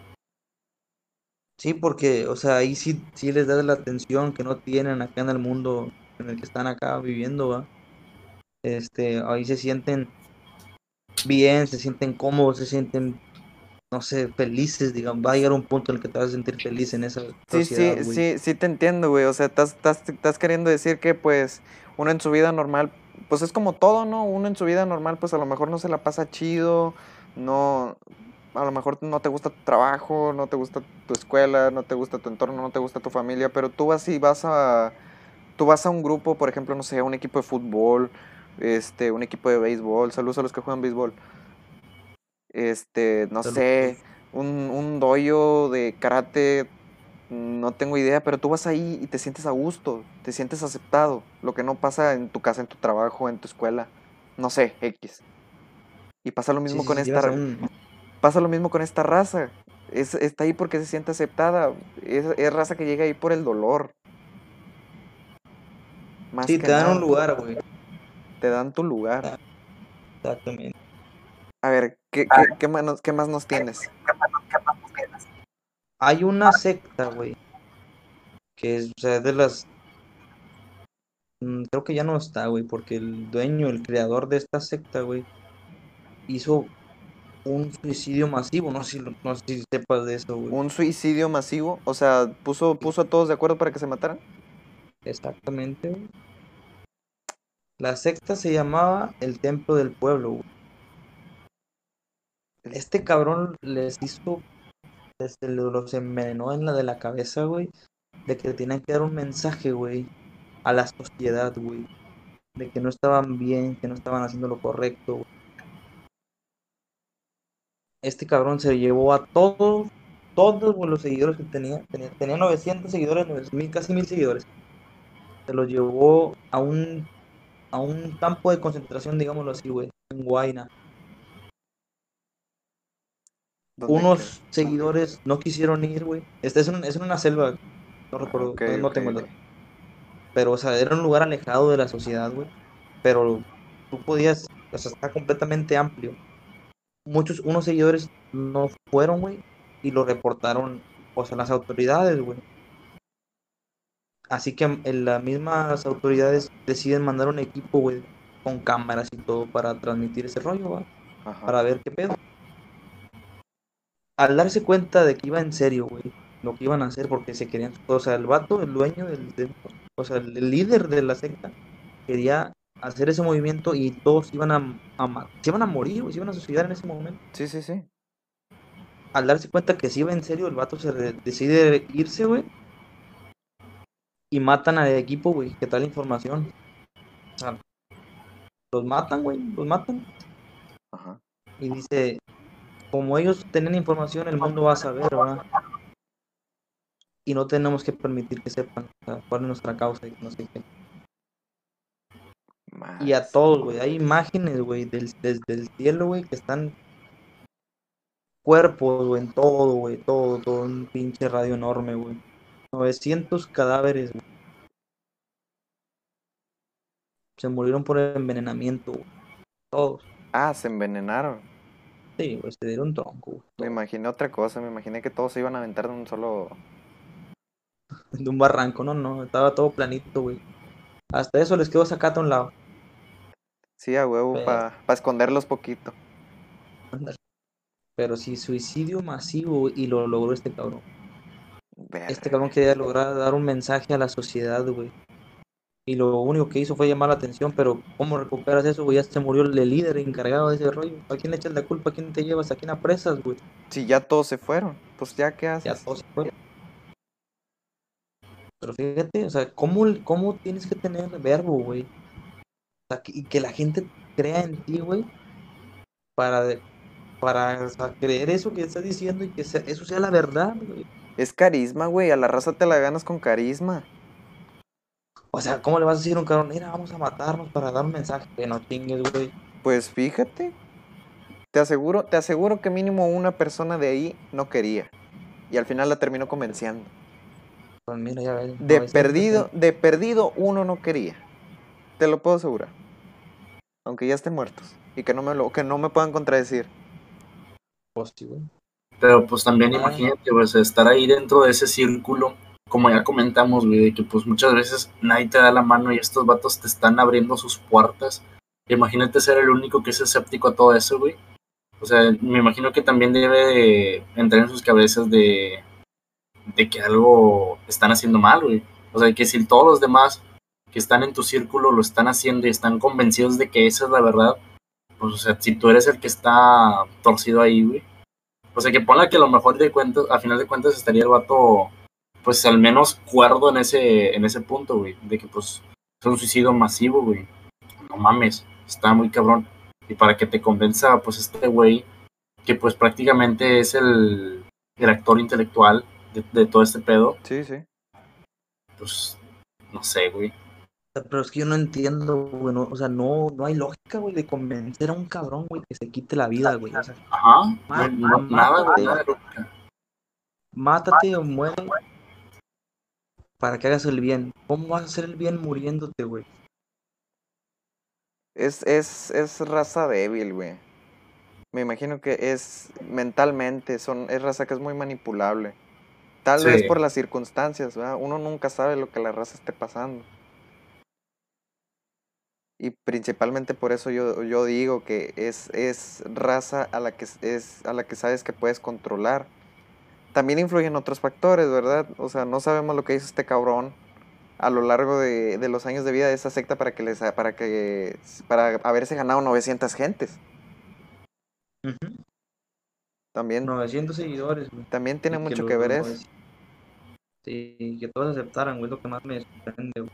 Sí, porque, o sea, ahí sí, sí les das la atención que no tienen acá en el mundo en el que están acá viviendo, ¿va? Este, ahí se sienten bien, se sienten cómodos, se sienten, no sé, felices, digamos. Va a llegar un punto en el que te vas a sentir feliz en esa Sí, sociedad, sí, sí, sí te entiendo, güey. O sea, estás, queriendo decir que pues uno en su vida normal, pues es como todo, ¿no? Uno en su vida normal, pues a lo mejor no se la pasa chido, no, a lo mejor no te gusta tu trabajo, no te gusta tu escuela, no te gusta tu entorno, no te gusta tu familia, pero tú vas y vas a, tú vas a un grupo, por ejemplo, no sé, un equipo de fútbol, este, un equipo de béisbol, saludos a los que juegan béisbol, este, no sé, un, un doyo de karate, no tengo idea, pero tú vas ahí y te sientes a gusto, te sientes aceptado, lo que no pasa en tu casa, en tu trabajo, en tu escuela, no sé, X. Y pasa lo mismo sí, con sí, esta un- pasa lo mismo con esta raza. Es, está ahí porque se siente aceptada. Es, es raza que llega ahí por el dolor. Más Sí, que te dan un lugar, güey. Te dan tu lugar. Exactamente. A ver, ¿qué, qué, qué más, nos- qué más nos tienes? Hay una secta, güey, que es, o sea, es de las... mm, Creo que ya no está, güey, porque el dueño, el creador de esta secta, güey, hizo un suicidio masivo. No sé si, no sé si sepas de eso, güey. Un suicidio masivo. O sea, puso, puso a todos de acuerdo para que se mataran. Exactamente, güey. La secta se llamaba el Templo del Pueblo, güey. Este cabrón les hizo, les, lo- los envenenó en la de la cabeza, güey, de que tenían que dar un mensaje, güey, a la sociedad, güey, de que no estaban bien, que no estaban haciendo lo correcto, güey. Este cabrón se llevó a todos, todos los seguidores que tenía, tenía, tenía 900 seguidores, 9000, casi 1000 seguidores. Se los llevó a un, a un campo de concentración, digámoslo así, güey, en Guayna. ¿Dónde Unos seguidores no quisieron ir, güey. Este es, un- es una selva, no recuerdo, Ok, no, no ok, tengo. Pero, o sea, era un lugar alejado de la sociedad, güey. Pero tú podías, o sea, está completamente amplio. Muchos, unos seguidores no fueron, güey, y lo reportaron, o sea, las autoridades, güey. Así que en las mismas autoridades deciden mandar un equipo, güey, con cámaras y todo para transmitir ese rollo. Ajá. para ver qué pedo. Al darse cuenta de que iba en serio, güey, lo que iban a hacer porque se querían, o sea, el vato, el dueño del, o sea, el líder de la secta quería hacer ese movimiento y todos iban a, a se iban a morir, güey, se iban a suicidar en ese momento. Sí, sí, sí. Al darse cuenta que sí iba en serio, el vato se decide irse, güey, y matan al equipo, güey, que trae la información. O sea, los matan, güey, los matan. Ajá. Y dice, como ellos tienen información, el mundo va a saber, ¿verdad? Y no tenemos que permitir que sepan cuál es nuestra causa y no sé qué. Y a todos, güey, hay imágenes, güey, del, desde el cielo, güey, que están cuerpos, güey, en todo, güey, todo, todo, un pinche radio enorme, güey. 900 cadáveres, güey. Se murieron por envenenamiento, güey. Todos. Ah, se envenenaron. Sí, güey, se dieron tronco, güey. Me imaginé otra cosa, me imaginé que todos se iban a aventar de un solo... de un barranco, no, no, estaba todo planito, güey. Hasta eso les quedó sacata a un lado. Sí, a huevo, Pero- para esconderlos poquito. Pero sí, suicidio masivo y lo logró este cabrón. Este cabrón quería lograr dar un mensaje a la sociedad, güey. Y lo único que hizo fue llamar la atención, pero ¿cómo recuperas eso, güey? Ya se murió el líder encargado de ese rollo. ¿A quién le echas la culpa? ¿A quién te llevas? ¿A quién apresas, güey? Si ya todos se fueron, pues ya qué Ya haces. todo se fue. Pero fíjate, o sea, ¿cómo, cómo tienes que tener verbo, güey? O sea, que, y que la gente crea en ti, güey, para, de- para o sea, creer eso que estás diciendo y que sea- eso sea la verdad, güey. Es carisma, güey, a la raza te la ganas con carisma. O sea, ¿cómo le vas a decir a un cabrón, mira, vamos a matarnos para dar un mensaje? Que no chingues, güey. Pues fíjate, te aseguro, te aseguro que mínimo una persona de ahí no quería. Y al final la terminó convenciendo. Pues mira, ya ves. De 900, perdido, de perdido uno no quería. Te lo puedo asegurar. Aunque ya estén muertos. Y que no me lo, que no me puedan contradecir. Pues sí, güey. Pero pues también imagínate, pues estar ahí dentro de ese círculo, como ya comentamos, güey, de que pues muchas veces nadie te da la mano y estos vatos te están abriendo sus puertas. Imagínate ser el único que es escéptico a todo eso, güey. O sea, me imagino que también debe de entrar en sus cabezas de, de que algo están haciendo mal, güey. O sea, que si todos los demás que están en tu círculo lo están haciendo y están convencidos de que esa es la verdad, pues, o sea, si tú eres el que está torcido ahí, güey. O sea, que ponla que a lo mejor de cuentas, a final de cuentas estaría el vato, pues al menos cuerdo en ese, en ese punto, güey. De que pues es un suicidio masivo, güey. No mames, está muy cabrón. Y para que te convenza, pues este güey, que pues prácticamente es el, el actor intelectual de, de todo este pedo, Sí, sí. pues no sé, güey. Pero es que yo no entiendo, güey. no- o sea, no, no hay lógica, güey, de convencer a un cabrón, güey, que se quite la vida, güey. O sea, Ajá, Ma- no- nada, güey, mátate. nada de lógica. mátate o muere para que hagas el bien. ¿Cómo vas a hacer el bien muriéndote, güey? Es, es, es raza débil, güey. Me imagino que es mentalmente, son, es raza que es muy manipulable. Tal Sí. vez por las circunstancias, ¿verdad? Uno nunca sabe lo que la raza esté pasando. Y principalmente por eso yo, yo digo que es, es raza a la que es a la que sabes que puedes controlar. También influyen otros factores, ¿verdad? O sea, no sabemos lo que hizo este cabrón a lo largo de, de los años de vida de esa secta para que les para que para haberse ganado 900 gentes. También 900 seguidores, güey. también tiene Y mucho que ver eso. 900 Sí, que todos aceptaran, güey, lo que más me sorprende, güey.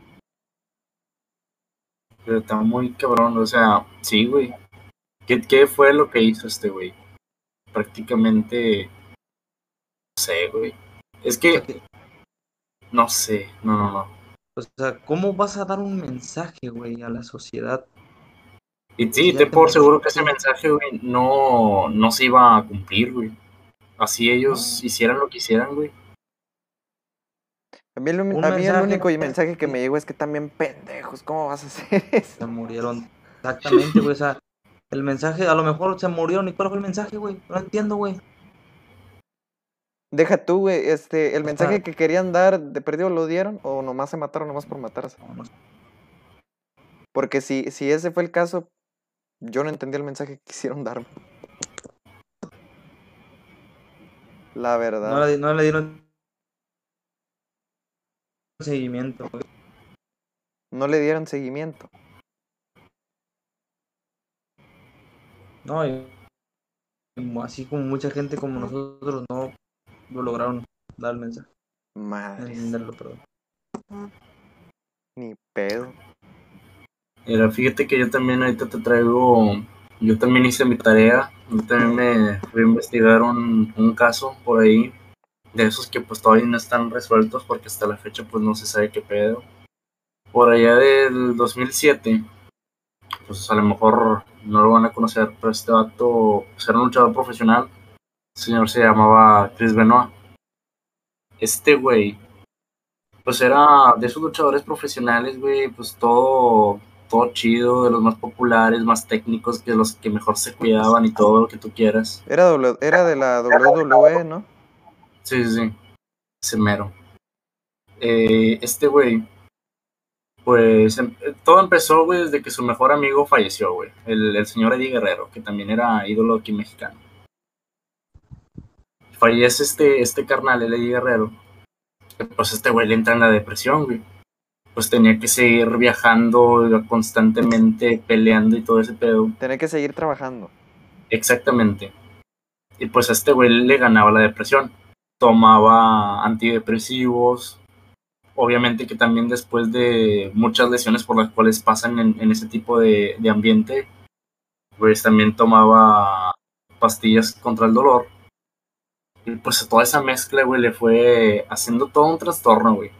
Pero está muy cabrón, o sea, sí, güey. ¿Qué, ¿Qué fue lo que hizo este güey? Prácticamente, sé, güey. Es que, no sé, no, no, no. o sea, ¿cómo vas a dar un mensaje, güey, a la sociedad? Y sí, te por seguro que ese mensaje, güey, no, no se iba a cumplir, güey. Así ellos hicieran lo que hicieran, güey. A mí, el, Un a mí el mensaje único no- mensaje que me llegó es que también pendejos, ¿cómo vas a hacer eso? Se murieron. Exactamente, güey. O sea, el mensaje, a lo mejor se murieron. ¿Y cuál fue el mensaje, güey? No entiendo, güey. Deja tú, güey, este, el mensaje que querían dar, ¿de perdido lo dieron o nomás se mataron nomás por matarse? Porque si, si ese fue el caso, yo no entendí el mensaje que quisieron darme. La verdad. No le, no le dieron seguimiento. güey. No le dieron seguimiento. No, y- y así como mucha gente como nosotros no lo lograron dar el mensaje. Madre. entenderlo, perdón. Ni pedo. Mira, fíjate que yo también ahorita te traigo, yo también hice mi tarea, yo también me fui a investigar un, un caso por ahí, de esos que pues todavía no están resueltos porque hasta la fecha pues no se sabe qué pedo. Por allá del 2007, pues a lo mejor no lo van a conocer, pero este vato pues, era un luchador profesional, el señor se llamaba Chris Benoit. Este güey, pues era de esos luchadores profesionales, güey, pues todo todo chido, de los más populares, más técnicos, que los que mejor se cuidaban y todo lo que tú quieras. Era, doble- era de la WWE, ¿no? Sí, sí, sí. Ese mero. Eh, este güey, pues em- todo empezó, güey, desde que su mejor amigo falleció, güey. El, el señor Eddie Guerrero, que también era ídolo aquí mexicano. Fallece este, este carnal, el Eddie Guerrero. Pues este güey le entra en la depresión, güey. Pues tenía que seguir viajando constantemente, peleando y todo ese pedo. Tenía que seguir trabajando. Exactamente. Y pues a este güey le ganaba la depresión. Tomaba antidepresivos. Obviamente que también después de muchas lesiones por las cuales pasan en, en ese tipo de, de ambiente, pues también tomaba pastillas contra el dolor. Y pues toda esa mezcla, güey, le fue haciendo todo un trastorno, güey.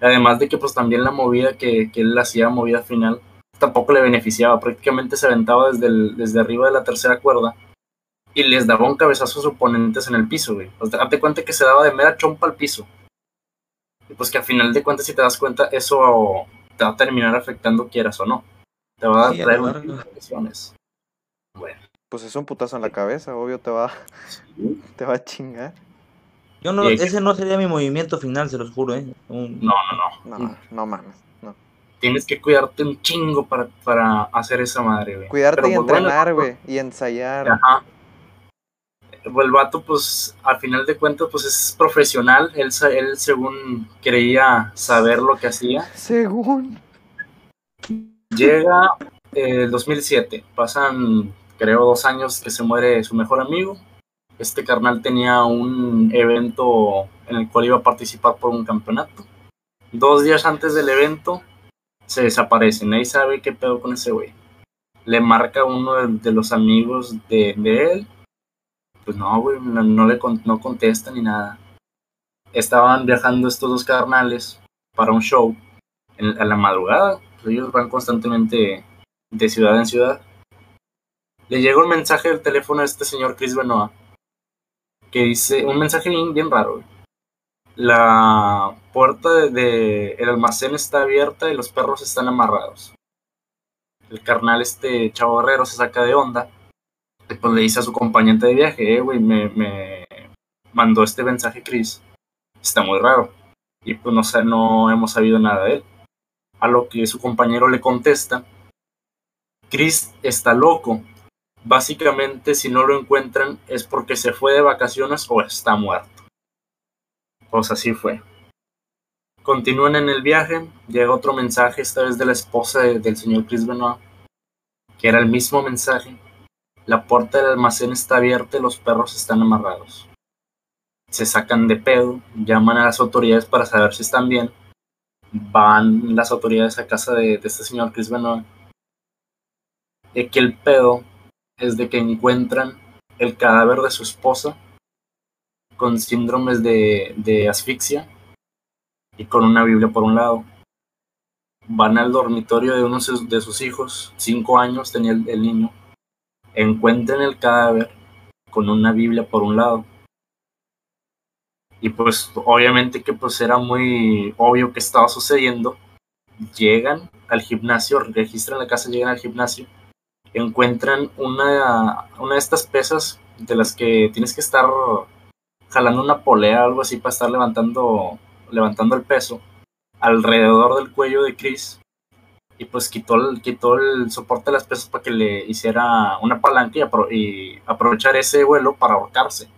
Además de que pues también la movida que, que él hacía, movida final, tampoco le beneficiaba. Prácticamente se aventaba desde, el- desde arriba de la tercera cuerda y les daba un cabezazo a sus oponentes en el piso, güey. O sea, date cuenta que se daba de mera chompa al piso. Y pues que al final de cuentas, si te das cuenta, eso te va a terminar afectando quieras o no. Te va a Sí, a traer la un larga. chingo de lesiones. Bueno, Pues es un putazo en la cabeza, obvio te va, sí. te va a chingar. Yo no, ese no sería mi movimiento final, se los juro, ¿eh? Un- no, no, no. No, no mames. No. Tienes que cuidarte un chingo para, para hacer esa madre, güey. Cuidarte Pero, y pues, entrenar, güey. Y ensayar. Ajá. El vato, pues, al final de cuentas, pues es profesional. Él, él según creía saber lo que hacía. Según. Llega eh, el 2007. Pasan, creo, dos años que se muere su mejor amigo. Este carnal tenía un evento en el cual iba a participar por un campeonato. Dos días antes del evento, se desaparece. Nadie sabe qué pedo con ese güey. Le marca uno de, los amigos de, de él. Pues no, güey, no, no le no contesta ni nada. Estaban viajando estos dos carnales para un show a la madrugada. Ellos van constantemente de ciudad en ciudad. Le llega un mensaje del teléfono a este señor Chris Benoit que dice un mensaje bien, raro. La puerta de, de- almacén está abierta y los perros están amarrados. El carnal, este chavo guerrero, se saca de onda. Y pues le dice a su compañente de viaje, eh, güey, me, me mandó este mensaje Chris. Está muy raro. Y pues no, no hemos sabido nada de él. A lo que su compañero le contesta, Chris está loco. Básicamente, si no lo encuentran es porque se fue de vacaciones o está muerto. Pues así fue. Continúan en el viaje, llega otro mensaje, esta vez de la esposa de- del señor Chris Benoit, que era el mismo mensaje. La puerta del almacén está abierta y los perros están amarrados. Se sacan de pedo, llaman a las autoridades para saber si están bien. Van las autoridades a casa de, de este señor Chris Benoit. Y que el pedo es de que encuentran el cadáver de su esposa con síndromes de, asfixia y con una Biblia por un lado. Van al dormitorio de uno de sus- de sus hijos, cinco años tenía el, el niño, encuentran el cadáver con una Biblia por un lado. Y pues obviamente que pues era muy obvio que estaba sucediendo. Llegan al gimnasio, registran la casa, llegan al gimnasio encuentran una, una de estas pesas de las que tienes que estar jalando una polea algo así para estar levantando levantando el peso alrededor del cuello de Chris y pues quitó el, quitó el soporte de las pesas para que le hiciera una palanca y, apro- y aprovechar ese vuelo para ahorcarse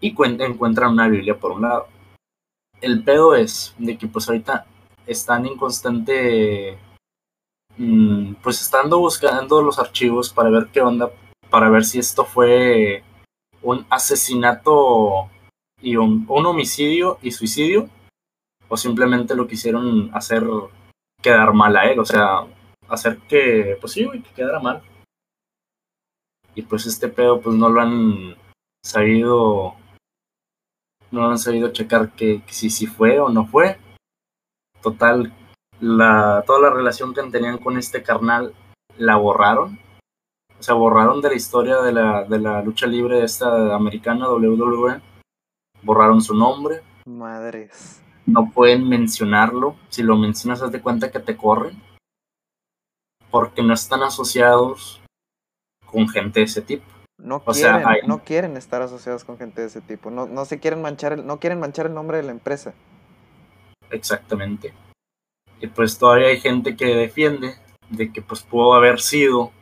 y cuen- encuentran una Biblia por un lado. El pedo es de que pues ahorita están en constante, pues estando buscando los archivos para ver qué onda, para ver si esto fue un asesinato y un, homicidio y suicidio, o simplemente lo quisieron hacer quedar mal a él, o sea, hacer que, pues sí, que quedara mal. Y pues este pedo, pues no lo han sabido, no lo han sabido checar que si, si fue o no fue. Total, la, toda la relación que tenían con este carnal la borraron. O sea, borraron de la historia de la, de la lucha libre esta americana WWE. Borraron su nombre. Madres. No pueden mencionarlo. Si lo mencionas, haz de cuenta que te corren. Porque no están asociados con gente de ese tipo. No O sea, quieren, hay- no quieren estar asociados con gente de ese tipo. No, no se quieren manchar, el- no quieren manchar el nombre de la empresa. Exactamente. Y pues todavía hay gente que defiende de que pues pudo haber sido,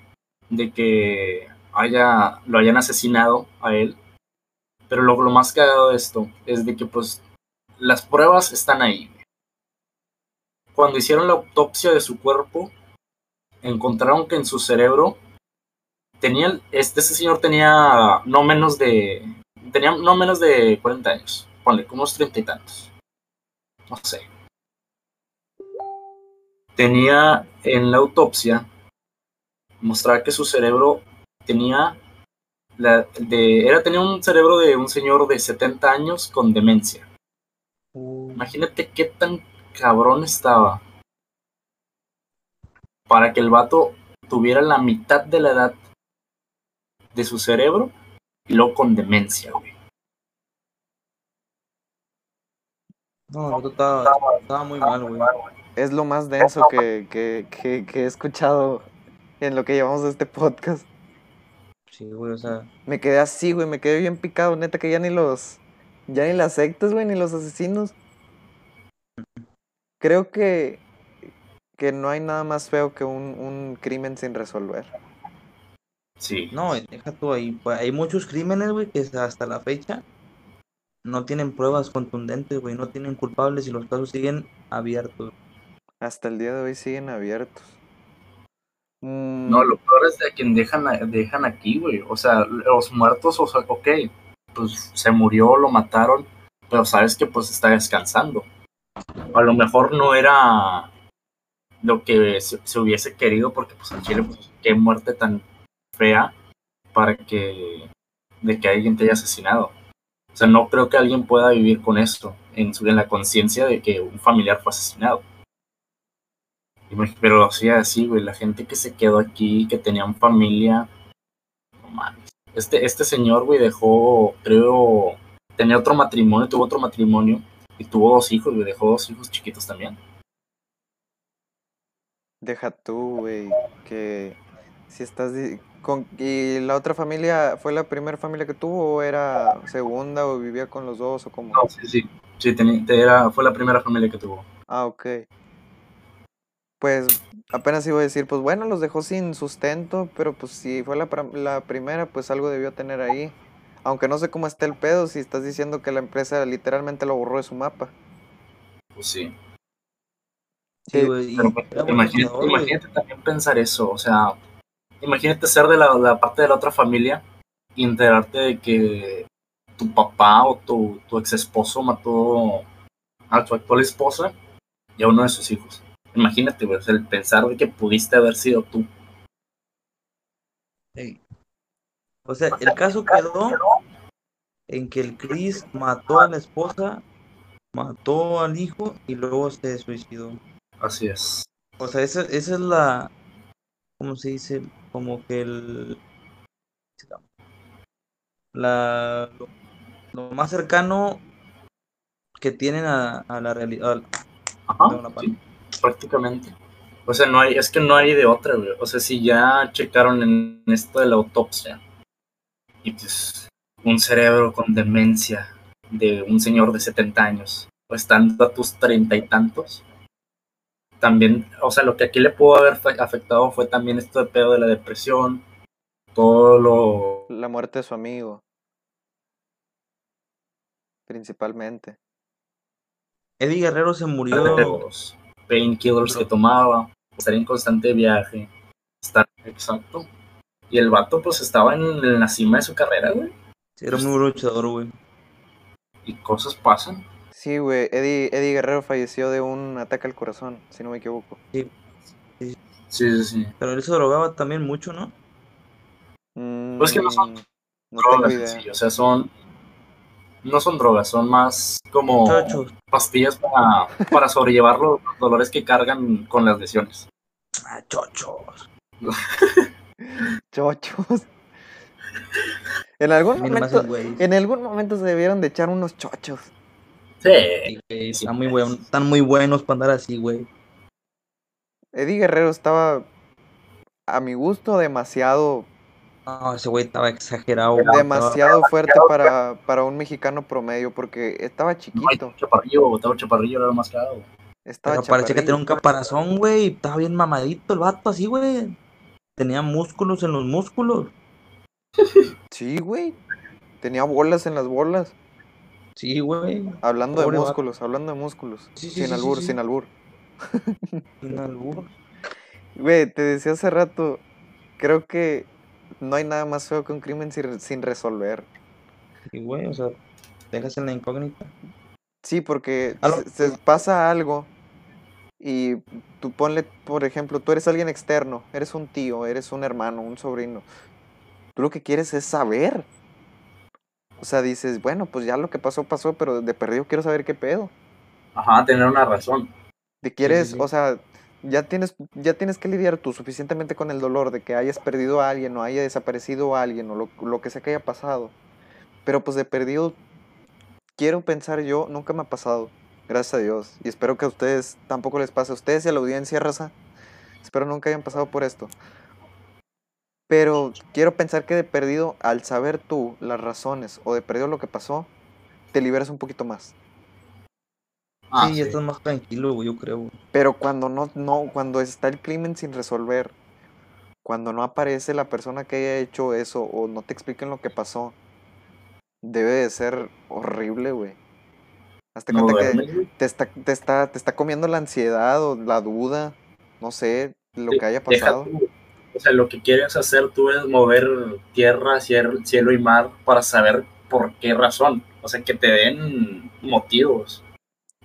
de que haya, lo hayan asesinado a él. Pero lo, lo más cagado de esto es de que pues las pruebas están ahí. Cuando hicieron la autopsia de su cuerpo, encontraron que en su cerebro tenía, este, ese señor tenía no menos de, tenía no menos de 40 años, ponle, como unos treinta y tantos no sé. Tenía en la autopsia, mostraba que su cerebro tenía, la, de, era, tenía un cerebro de un señor de 70 años con demencia. Uh, Imagínate qué tan cabrón estaba para que el vato tuviera la mitad de la edad de su cerebro y luego con demencia, güey. no, estaba, estaba muy mal, güey. Es lo más denso que, que, que, que he escuchado en lo que llevamos de este podcast. Sí, güey, o sea, Me quedé así, güey, me quedé bien picado, neta, que ya ni los, ya ni las sectas, güey, ni los asesinos. Creo que, que no hay nada más feo que un, un crimen sin resolver. Sí. no, deja tú ahí. Pues, hay muchos crímenes, güey, que hasta la fecha no tienen pruebas contundentes, güey, no tienen culpables y los casos siguen abiertos. Hasta el día de hoy siguen abiertos. Mm, No, lo peor es de quien dejan, dejan aquí, güey. O sea, los muertos, o sea, ok, pues se murió, lo mataron, pero sabes que pues está descansando. A lo mejor no era lo que se, se hubiese querido, porque pues en Chile, pues qué muerte tan fea para que, de que alguien te haya asesinado. O sea, no creo que alguien pueda vivir con esto, en, su, en la conciencia de que un familiar fue asesinado. Pero o sea, así, güey, la gente que se quedó aquí, que tenían familia, no mames. Este, este señor, güey, dejó, creo, tenía otro matrimonio, tuvo otro matrimonio y tuvo dos hijos, güey, dejó dos hijos chiquitos también. Deja tú, güey, que si estás... Con, ¿Y la otra familia fue la primera familia que tuvo o era segunda o vivía con los dos o cómo? No, sí, sí. Sí, tenía- te- era, fue la primera familia que tuvo. Ah, ok. Pues apenas iba a decir, pues bueno, los dejó sin sustento, pero pues si fue la, la primera, pues algo debió tener ahí. Aunque no sé cómo está el pedo si estás diciendo que la empresa literalmente lo borró de su mapa. Pues sí. Sí, güey, Pero pues, imagínate, también pensar eso, o sea, imagínate ser de la, la parte de la otra familia y enterarte de que tu papá o tu, tu ex esposo mató a tu actual esposa y a uno de sus hijos. Imagínate, güey, o sea, el pensar de que pudiste haber sido tú. O sea, el caso quedó en que el Chris mató a la esposa, mató al hijo y luego se suicidó. Así es. O sea, esa, esa es la, ¿cómo se dice? Como que el, la, lo, lo más cercano que tienen a, a la realidad. Ajá, la sí, prácticamente. O sea, no hay, es que no hay de otra, güey. O sea, si ya checaron en esto de la autopsia y pues un cerebro con demencia de un señor de 70 años, o estando a tus treinta y tantos, también, o sea, lo que aquí le pudo haber fe- afectado fue también esto de pedo de la depresión, todo lo... La muerte de su amigo. principalmente. Eddie Guerrero se murió. Los painkillers que tomaba, estar en constante viaje, estar exacto. Y el vato pues estaba en, en la cima de su carrera, güey. Sí, era muy luchador, güey. Y cosas pasan. Sí, güey, Eddie, Eddie Guerrero falleció de un ataque al corazón, si no me equivoco. Sí, sí, sí. Pero él se drogaba también mucho, ¿no? Pues que no son Mm, no tengo drogas, idea. sí, o sea, son... No son drogas, son más como pastillas para, para sobrellevar los dolores que cargan con las lesiones. Ah, chochos. Chochos. En algún momento, en algún momento se debieron de echar unos chochos. Sí, Sí, güey, Están muy, buen- están muy buenos para andar así, güey. Eddie Guerrero estaba, a mi gusto, demasiado, No, ese güey estaba exagerado. güey. demasiado fuerte para, para un mexicano promedio, porque estaba no, chiquito. chaparrillo, Gustavo Chaparrillo era lo más caro. Estaba Pero parecía que tenía un caparazón, güey. Estaba bien mamadito el vato, así, güey. Tenía músculos en los músculos. Sí, güey. Tenía bolas en las bolas. Sí, güey. Hablando de vato. músculos, hablando de músculos. Sí, sí, sin sí, sí, albur, sin albur. Sin albur. Güey, te decía hace rato, creo que no hay nada más feo que un crimen sin, sin resolver. Sí, güey, o sea, dejas en la incógnita. Sí, porque A lo- se, se pasa algo y tú ponle, por ejemplo, tú eres alguien externo, eres un tío, eres un hermano, un sobrino. Tú lo que quieres es saber. O sea, dices, bueno, pues ya lo que pasó, pasó, pero de perdido quiero saber qué pedo. Ajá, tener una razón. Te quieres, sí. o sea, ya tienes, ya tienes que lidiar tú suficientemente con el dolor de que hayas perdido a alguien o haya desaparecido a alguien o lo, lo que sea que haya pasado. Pero pues de perdido, quiero pensar yo, nunca me ha pasado, gracias a Dios. Y espero que a ustedes tampoco les pase. A ustedes y a la audiencia, raza, espero nunca hayan pasado por esto. Pero quiero pensar que de perdido, al saber tú las razones o de perdido lo que pasó, te liberas un poquito más. Ah, sí, sí. ya estás más tranquilo, güey, yo creo. güey. Pero cuando no, no, cuando está el crimen sin resolver, cuando no aparece la persona que haya hecho eso o no te expliquen lo que pasó, debe de ser horrible, güey. Hazte No cuenta que te está, te está, te está comiendo la ansiedad o la duda, no sé, lo Sí, que haya pasado. o sea, lo que quieres hacer tú es mover tierra, cielo y mar para saber por qué razón. O sea, que te den motivos.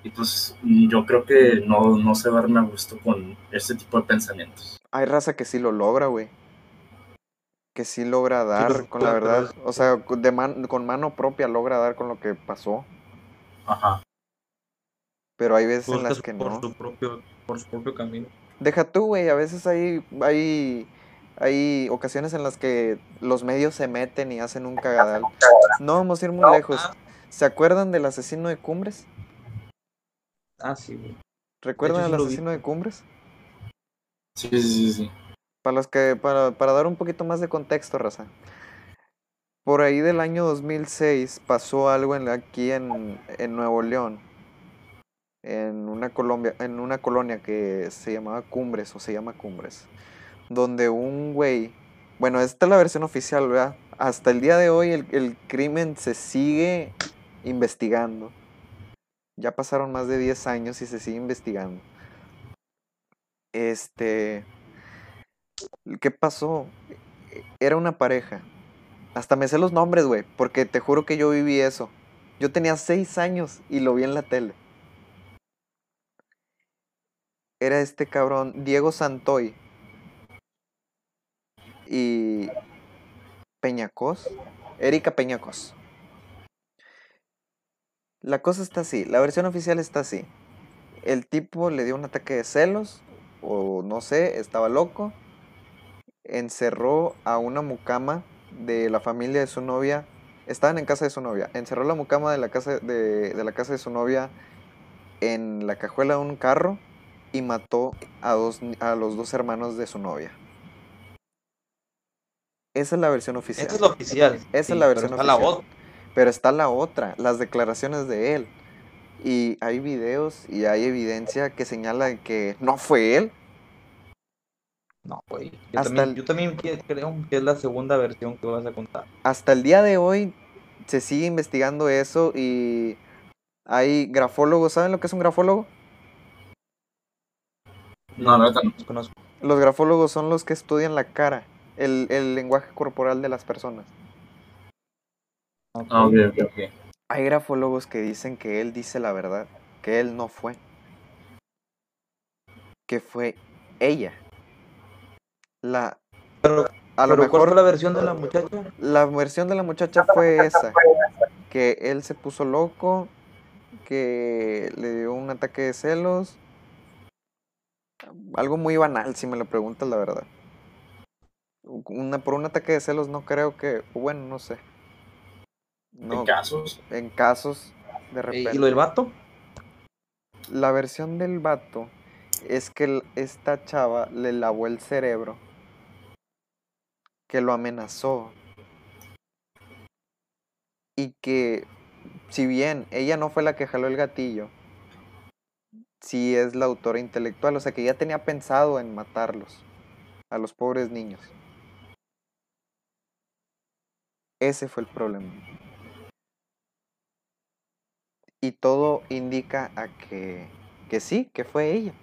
Y pues yo creo que no, no se verme a gusto con este tipo de pensamientos. Hay raza que sí lo logra, güey. Que sí logra dar con la verdad. O sea, con- de man- con mano propia logra dar con lo que pasó. Ajá. Pero hay veces en las que por no. su propio, por su propio camino. Deja tú, güey, a veces hay, hay, hay ocasiones en las que los medios se meten y hacen un cagadal. No vamos a ir muy lejos. Ah, ¿Se acuerdan del asesino de Cumbres? Ah, sí, güey. ¿Recuerdan al vi. asesino de Cumbres? Sí, sí, sí, sí. Para los que, para, para dar un poquito más de contexto, raza. Por ahí del año 2006 pasó algo en, aquí en, en Nuevo León. En una, Colombia, en una colonia que se llamaba Cumbres o se llama Cumbres. Donde un güey. Bueno, esta es la versión oficial, ¿verdad? Hasta el día de hoy el, el crimen se sigue investigando. Ya pasaron más de 10 años y se sigue investigando. Este. ¿Qué pasó? Era una pareja. Hasta me sé los nombres, güey, porque te juro que yo viví eso. Yo tenía seis años y lo vi en la tele. Era este cabrón, Diego Santoy. Y. Peñacos. Erika Peñacos. La cosa está así, la versión oficial está así. El tipo le dio un ataque de celos, o no sé, estaba loco. Encerró a una mucama de la familia de su novia. Estaban en casa de su novia. Encerró la mucama de la casa de, de la casa de su novia en la cajuela de un carro y mató a, dos, a los dos hermanos de su novia. Esa es la versión oficial. Esa es la oficial. Esa es la versión está la oficial. Pero está la otra, las declaraciones de él. Y hay videos y hay evidencia que señala que no fue él. No, güey. Yo Hasta también, el- yo también que- creo que es la segunda versión que vas a contar. Hasta el día de hoy se sigue investigando eso y hay grafólogos. ¿Saben lo que es un grafólogo? No, verdad no. Los conozco. Los grafólogos son los que estudian la cara, el, el lenguaje corporal de las personas. Ah, ok, ok, ok. Hay grafólogos que dicen que él dice la verdad, que él no fue. Que fue ella. La, Pero, a lo pero ¿cuál mejor fue la versión de la muchacha? la versión de la muchacha fue esa. Que él se puso loco, que le dio un ataque de celos. Algo muy banal, si me lo preguntas la verdad. Una, por un ataque de celos no creo que, bueno, no sé. No, En casos. en casos de ¿Y, repente. y lo del vato? La versión del vato es que esta chava le lavó el cerebro, que lo amenazó y que si bien ella no fue la que jaló el gatillo, sí es la autora intelectual, o sea que ya tenía pensado en matarlos, a los pobres niños. Ese fue el problema. Y todo indica a que, que sí, que fue ella.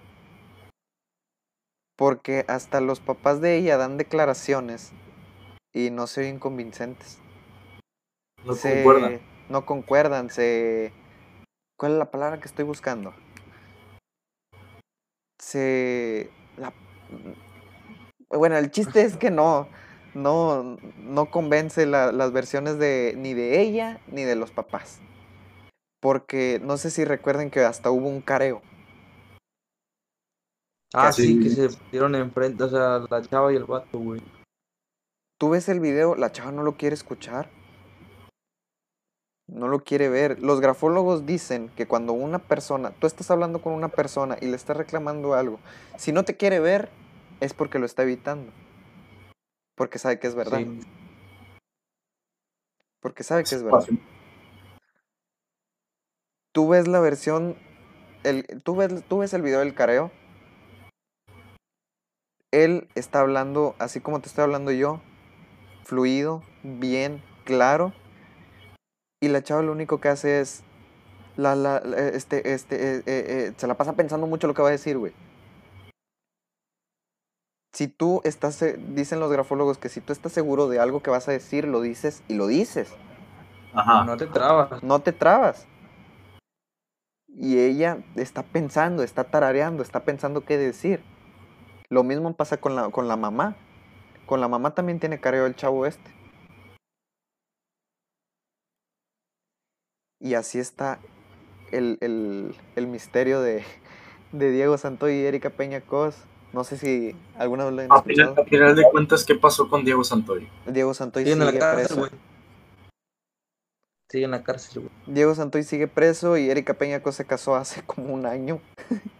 Porque hasta los papás de ella dan declaraciones y no se oyen convincentes. No se, concuerdan. No concuerdan, se... ¿Cuál es la palabra que estoy buscando? Se... la- Bueno, el chiste es que no, no, no convence la- las versiones de ni de ella ni de los papás. Porque no sé si recuerden que hasta hubo un careo. Ah, Sí. sí, que se pusieron enfrente, o sea, la chava y el vato, güey. Tú ves el video, la chava no lo quiere escuchar. No lo quiere ver. Los grafólogos dicen que cuando una persona, tú estás hablando con una persona y le estás reclamando algo, si no te quiere ver, es porque lo está evitando. Porque sabe que es verdad. Sí. Porque sabe que es verdad. Tú ves la versión, el, tú, ves, tú ves el video del careo. Él está hablando así como te estoy hablando yo, fluido, bien, claro. Y la chava lo único que hace es, la, la, este, este, eh, eh, eh, se la pasa pensando mucho lo que va a decir, güey. Si tú estás, se- dicen los grafólogos que si tú estás seguro de algo que vas a decir, lo dices y lo dices. Ajá. No te trabas. no te trabas. Y ella está pensando, está tarareando, está pensando qué decir. Lo mismo pasa con la, con la mamá. Con la mamá también tiene careo el chavo este. Y así está el, el- el misterio de, de Diego Santoy y Erika Peña Cos. No sé si alguna vez lo han A final, escuchado. a final de cuentas, ¿qué pasó con Diego Santoy? Diego Santoy Sigue preso. Sigue en la cárcel, güey. Diego Santoy sigue preso y Erika Peña Cos se casó hace como un año.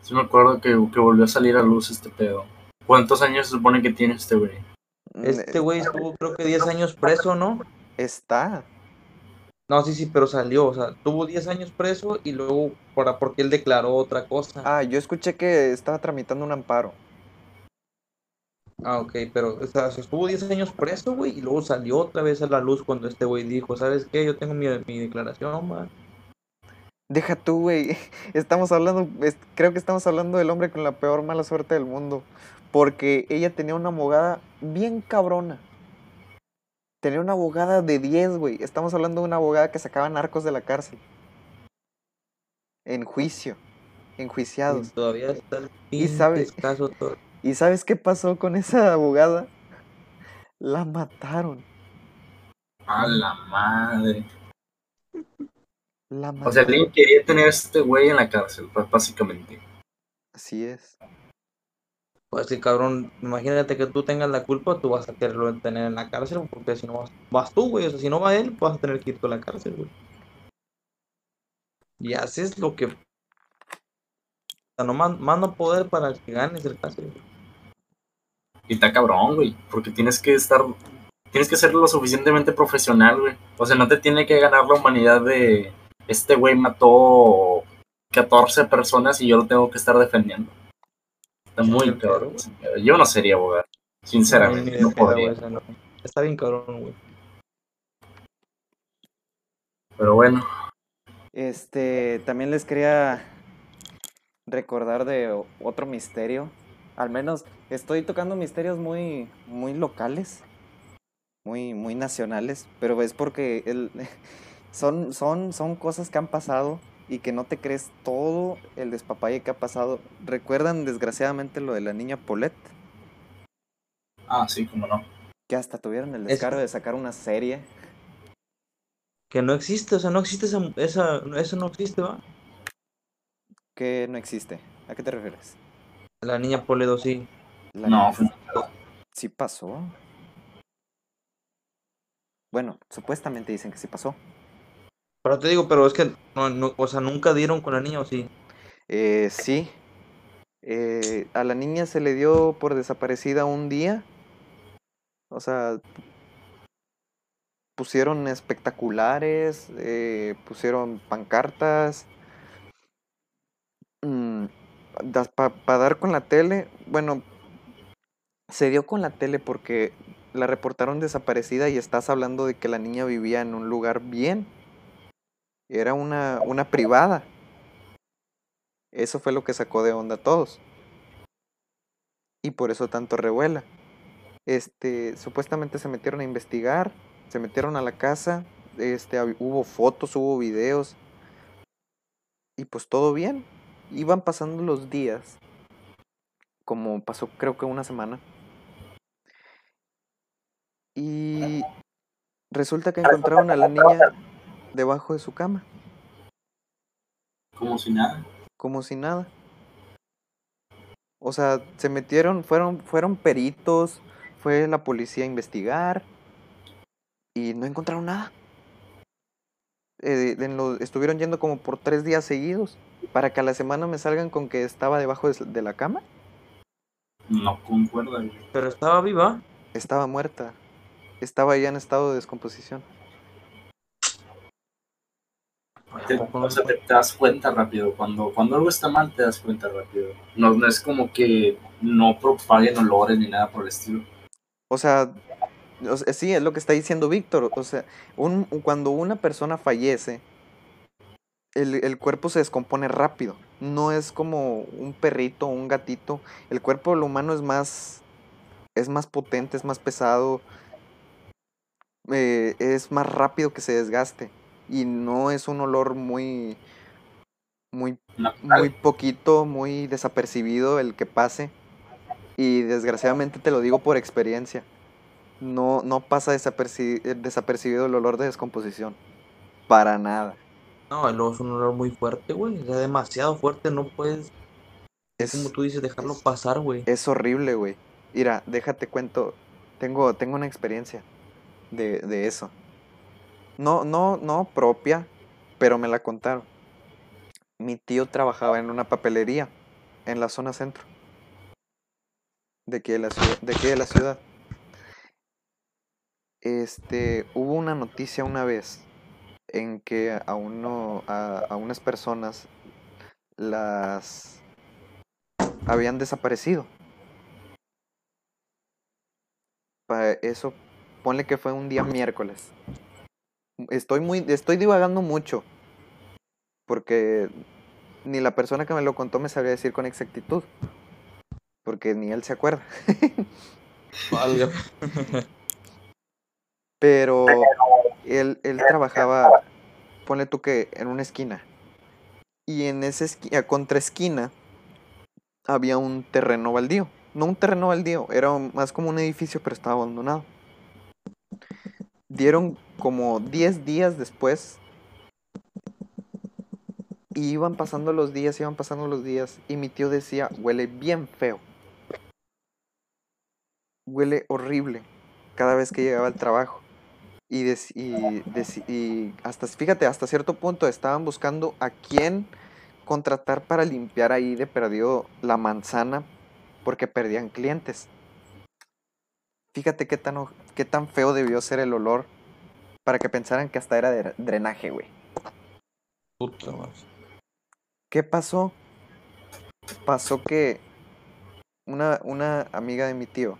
Sí me acuerdo que, que volvió a salir a luz este pedo. ¿Cuántos años se supone que tiene este güey? Este güey estuvo creo que 10 años preso, ¿no? Está. No, sí, sí, pero salió, o sea, tuvo 10 años preso y luego para porque él declaró otra cosa. Ah, yo escuché que estaba tramitando un amparo. Ah, ok, pero o sea, estuvo 10 años preso, güey, y luego salió otra vez a la luz cuando este güey dijo, ¿sabes qué? Yo tengo mi, mi declaración, man. Deja tú, güey. Estamos hablando, es- creo que estamos hablando del hombre con la peor mala suerte del mundo. Porque ella tenía una abogada bien cabrona. Tenía una abogada de 10, güey. Estamos hablando de una abogada que sacaba narcos de la cárcel. En juicio. Y Enjuiciados. todavía está el Y sabe- pinche caso todo. ¿Y sabes qué pasó con esa abogada? La mataron. A la madre. La O sea, alguien quería tener a este güey en la cárcel, pues, básicamente. Así es. Pues sí, cabrón, imagínate que tú tengas la culpa, tú vas a quererlo tener en la cárcel, porque si no vas, vas tú, güey, o sea, si no va él, vas a tener que ir tú a la cárcel, güey. Y haces lo que... O sea, no mando poder para que ganes el caso, güey. Y está cabrón, güey, porque tienes que estar, tienes que ser lo suficientemente profesional, güey. O sea, no te tiene que ganar la humanidad de, este güey mató 14 personas y yo lo tengo que estar defendiendo. Está muy cabrón. Yo no sería abogado, sinceramente, no podría. güey, no. Está bien cabrón, güey. Pero bueno, Este, también les quería recordar de otro misterio. Al menos estoy tocando misterios muy, muy locales, muy, muy nacionales, pero es porque el, son, son, son cosas que han pasado y que no te crees todo el despapalle que ha pasado. ¿Recuerdan desgraciadamente lo de la niña Paulette? ah, sí, como no. Que hasta tuvieron el Es- descaro de sacar una serie. Que no existe, o sea, no existe esa, esa, eso no existe, ¿va? que no existe. ¿A qué te refieres? La niña Poledo sí. La No, niña- Sí pasó. Bueno, supuestamente dicen que sí pasó. Pero te digo, pero es que, no, no, o sea, nunca dieron con la niña, ¿o sí? Eh, sí. Eh, a la niña se le dio por desaparecida un día. O sea, pusieron espectaculares, eh, pusieron pancartas. Para dar con la tele, bueno, se dio con la tele porque la reportaron desaparecida y estás hablando de que la niña vivía en un lugar bien. Era una, una privada. Eso fue lo que sacó de onda a todos. Y por eso tanto revuela. Este, supuestamente se metieron a investigar, se metieron a la casa, este, hubo fotos, hubo videos. Y pues todo bien. Iban pasando los días. Como pasó creo que una semana. Y resulta que encontraron a la niña debajo de su cama, Como si nada. como si nada. O sea, se metieron, fueron, fueron peritos, fue la policía a investigar y no encontraron nada. Eh, en lo- estuvieron yendo como por tres días seguidos para que a la semana me salgan con que estaba debajo de, la cama. No concuerda. Pero estaba viva. Estaba muerta. Estaba ya en estado de descomposición. Te, o sea, te, te das cuenta rápido. Cuando, cuando algo está mal, te das cuenta rápido. No, no es como que no propaguen olores ni nada por el estilo. O sea, o sea, sí, es lo que está diciendo Víctor. O sea, un, cuando una persona fallece, el, el cuerpo se descompone rápido. No es como un perrito o un gatito. El cuerpo del humano es más, es más potente, es más pesado. eh, es más rápido que se desgaste. Y no es un olor muy, muy muy poquito, muy desapercibido el que pase. Y desgraciadamente te lo digo por experiencia. No, no pasa desaperci- desapercibido el olor de descomposición. Para nada. No, el es un olor muy fuerte, güey. O sea, demasiado fuerte, no puedes, Es, como tú dices, dejarlo pasar, güey. es horrible, güey. Mira, déjate cuento. Tengo, tengo una experiencia de, de eso. No, no, no propia, pero me la contaron. Mi tío trabajaba en una papelería en la zona centro. De aquí de la ciudad. De aquí de la ciudad. Este, hubo una noticia una vez en que a uno, a, a unas personas las habían desaparecido. Pa- Eso, ponle que fue un día miércoles. Estoy muy, estoy divagando mucho. Porque ni la persona que me lo contó me sabría decir con exactitud. Porque ni él se acuerda. Valga. Pero él, él trabajaba, ponle tú que en una esquina. Y en esa esquina, contra esquina, había un terreno baldío. No un terreno baldío, era más como un edificio, pero estaba abandonado. Dieron como 10 días después. Y iban pasando los días, iban pasando los días. Y mi tío decía, huele bien feo. Huele horrible cada vez que llegaba al trabajo. Y, dec- y y hasta, fíjate, hasta cierto punto estaban buscando a quién contratar para limpiar ahí de perdido la manzana porque perdían clientes. Fíjate qué tan, qué tan feo debió ser el olor para que pensaran que hasta era de drenaje, güey. Puta madre. ¿Qué pasó? Pasó que una, una amiga de mi tío,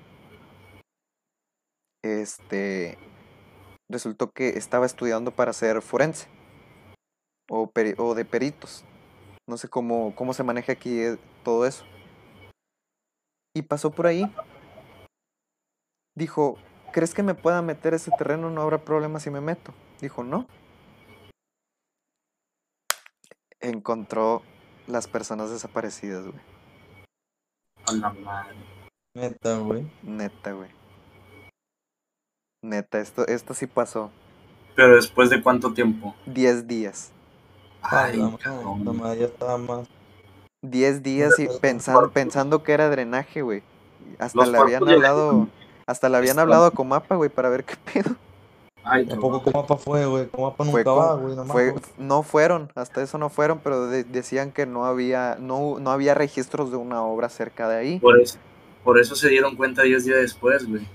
este, resultó que estaba estudiando para ser forense. o, peri- o de peritos. No sé cómo, cómo se maneja aquí eh, todo eso. Y pasó por ahí. Dijo, ¿crees que me pueda meter ese terreno? No habrá problema si me meto. Dijo, no. Encontró las personas desaparecidas, güey. A la madre. Neta, güey. Neta, güey. Neta, esto, esto sí pasó. Pero después de cuánto tiempo? 10 días. Ay, cabrón. madre ya estaba más. 10 días y pensando, pensando que era drenaje, güey. Hasta Los le habían hablado, hasta le habían hablado a Comapa, güey, para ver qué pedo. Ay, Tampoco. Comapa fue, güey. Comapa Fue nunca con- va, güey. Fue, no fueron, hasta eso no fueron, pero de- decían que no había, no, no había registros de una obra cerca de ahí. Por eso, por eso se dieron cuenta 10 días después, güey.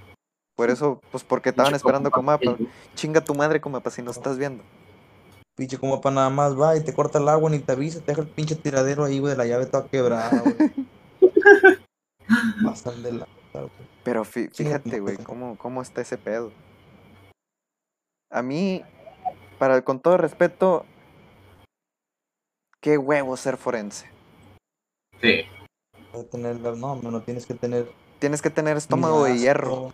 Por eso, pues porque estaban Pinche esperando a Comapa. Comapa. Chinga tu madre, Comapa, si nos estás viendo. Pinche Comapa nada más va y te corta el agua ni te avisa. Te deja el pinche tiradero ahí, güey, de la llave toda quebrada, güey. Pasan de la. güey. Pero fí- fíjate, güey, cómo, cómo está ese pedo. A mí, para con todo respeto, qué huevo ser forense. Sí. Tener No, no tienes que tener. Tienes que tener estómago de hierro.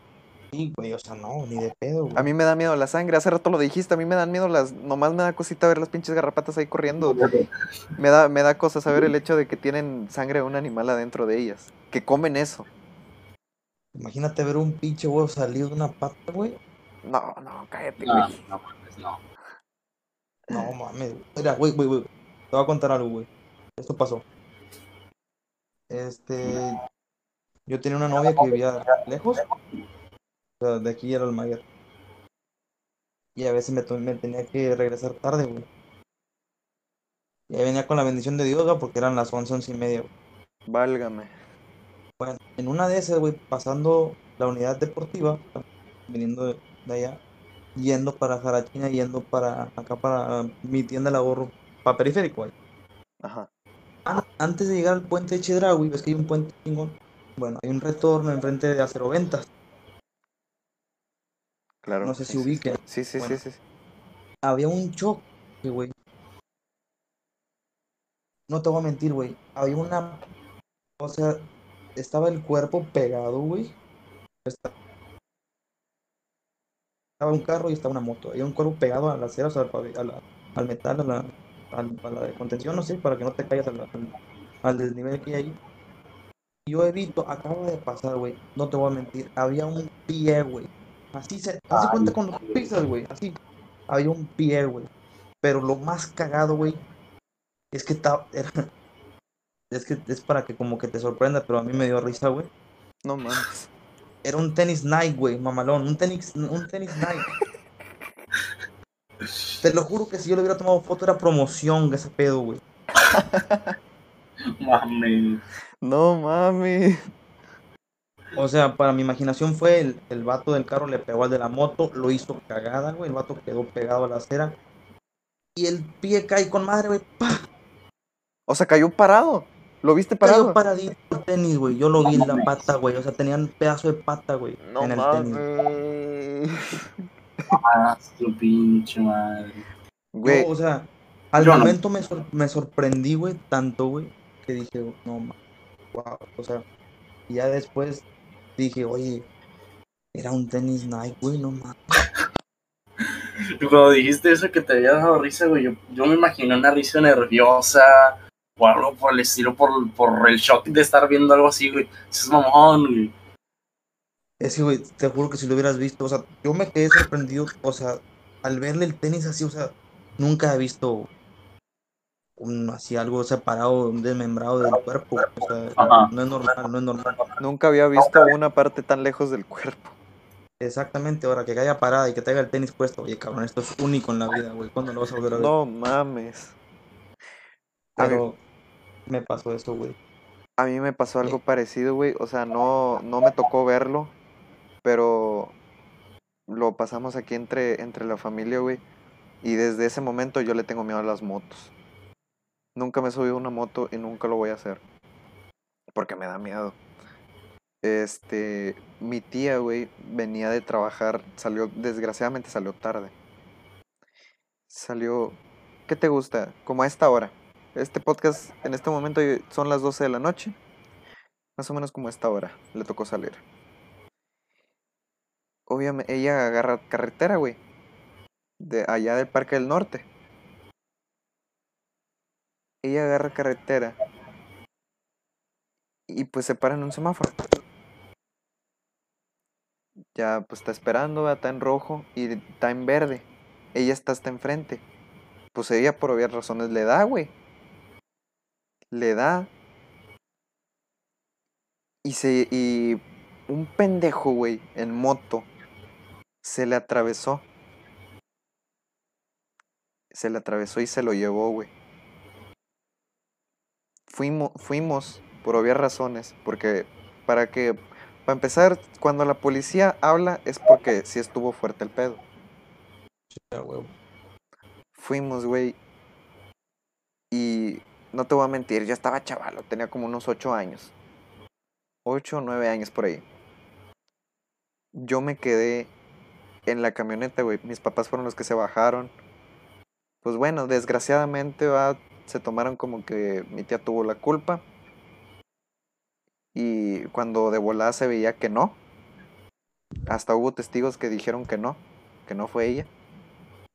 Sí, güey, o sea, no, ni de pedo, güey. A mí me da miedo la sangre, hace rato lo dijiste, a mí me dan miedo las, nomás me da cosita ver las pinches garrapatas ahí corriendo. Me da, me da cosa saber el hecho de que tienen sangre de un animal adentro de ellas, que comen eso. Imagínate ver un pinche huevo salido de una pata, güey. No, no, cállate, No, güey. no mames, no. No mames. Mira, güey, güey, güey. Te voy a contar algo, güey. Esto pasó. Este. Yo tenía una novia que vivía lejos. O sea, de aquí era el mayor. Y a veces me, tenía que regresar tarde, güey. Y ahí venía con la bendición de Dios, güey, porque eran las once, once y media, güey. Válgame. Bueno, en una de esas, güey, pasando la unidad deportiva, viniendo de, de allá, yendo para Jarachina, yendo para acá para mi tienda de ahorro, para periférico, güey. Ajá. An- Antes de llegar al puente de Chedraui, ves que hay un puente chingón. Bueno, hay un retorno enfrente de Acero Ventas. Claro. No sé sí, si ubiquen. Sí, sí, Bueno. sí, sí. Había un choque, güey. No te voy a mentir, güey. Había una. O sea, estaba el cuerpo pegado, güey. Esta- Estaba un carro y estaba una moto. Había un cuerpo pegado a la acera, o sea, al, pavi- a la- al metal, a la, al- a la de contención, no sé, para que no te caigas al, al- al desnivel que hay ahí. Yo evito, acaba de pasar, güey. No te voy a mentir. Había un pie, güey. Así se. Haz de cuenta con los pizzas, güey. Así. Había un pie, güey. Pero lo más cagado, güey, es que estaba. Era, es que es para que como que te sorprenda, pero a mí me dio risa, güey. No mames. Era un tenis Nike, güey, mamalón. Un tenis, un tenis Nike. Te lo juro que si yo le hubiera tomado foto era promoción, ese pedo, güey. Mames. No mames. O sea, para mi imaginación fue el, el vato del carro le pegó al de la moto, lo hizo cagada, güey. El vato quedó pegado a la acera. Y el pie cae con madre, güey. ¡pa! O sea, cayó parado. ¿Lo viste Cayó parado? paradito el tenis, güey. Yo lo vi en la pata, güey. O sea, tenía un pedazo de pata, güey. No en el tenis. mames. Ah, su pinche madre. Güey, Yo, o sea, al Yo no. momento me, sor- me sorprendí, güey, tanto, güey, que dije, no, ma, wow, o sea, y ya después dije, oye, era un tenis Nike, güey, no mames. Cuando dijiste eso que te había dado risa, güey, yo, yo me imaginé una risa nerviosa o algo por el estilo, por, por el shock de estar viendo algo así, güey. Eso es mamón, güey. Es que, güey, te juro que si lo hubieras visto, o sea, yo me quedé sorprendido, o sea, al verle el tenis así, o sea, nunca he visto un, así algo separado, un desmembrado del cuerpo, o sea, Ajá. no es normal, no es normal. Nunca había visto una parte tan lejos del cuerpo. Exactamente, ahora que caiga parada y que traiga el tenis puesto, oye, cabrón, esto es único en la vida, güey, ¿cuándo lo vas a volver a ver? No mames. a mí- Pero me pasó eso, güey. A mí me pasó algo parecido, güey. O sea, no, no me tocó verlo, pero lo pasamos aquí entre, entre la familia, güey. Y desde ese momento yo le tengo miedo a las motos. Nunca me he subido a una moto y nunca lo voy a hacer. Porque me da miedo. Este, mi tía, güey, venía de trabajar, salió, desgraciadamente salió tarde. Salió, ¿qué te gusta? Como a esta hora. Este podcast en este momento son las 12 de la noche. Más o menos como a esta hora le tocó salir. Obviamente, ella agarra carretera, güey. De allá del Parque del Norte. Ella agarra carretera. Y pues se para en un semáforo. Ya pues está esperando, está en rojo y está en verde. Ella está hasta enfrente. Pues ella por obvias razones le da, güey. Le da. Y se. Y un pendejo, güey, en moto. Se le atravesó. Se le atravesó y se lo llevó, güey. Fuimos, fuimos, por obvias razones, porque para que, para empezar, cuando la policía habla es porque sí estuvo fuerte el pedo. Ya, huevo. Fuimos, güey. Y no te voy a mentir, yo estaba chavalo, tenía como unos ocho años. Ocho o nueve años por ahí. Yo me quedé en la camioneta, güey. Mis papás fueron los que se bajaron. Pues bueno, desgraciadamente va, se tomaron como que mi tía tuvo la culpa. Y cuando de volada se veía que no. Hasta hubo testigos que dijeron que no, que no fue ella.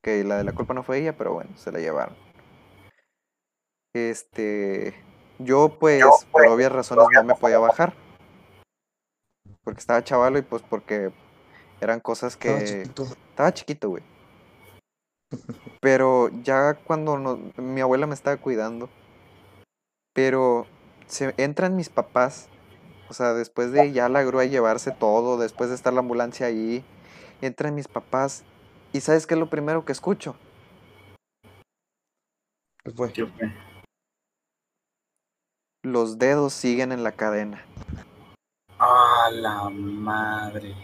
Que la de la culpa no fue ella, pero bueno, se la llevaron. Este, yo pues, por obvias razones no me podía bajar. Porque estaba chavalo y pues porque eran cosas que... Estaba chiquito. Estaba chiquito, güey. Pero ya cuando no- mi abuela me estaba cuidando, pero se entran mis papás, o sea, después de ya la grúa llevarse todo, después de estar la ambulancia ahí, entran mis papás y ¿sabes qué es lo primero que escucho? ¿Qué fue? Los dedos siguen en la cadena. ¡Ah, la madre!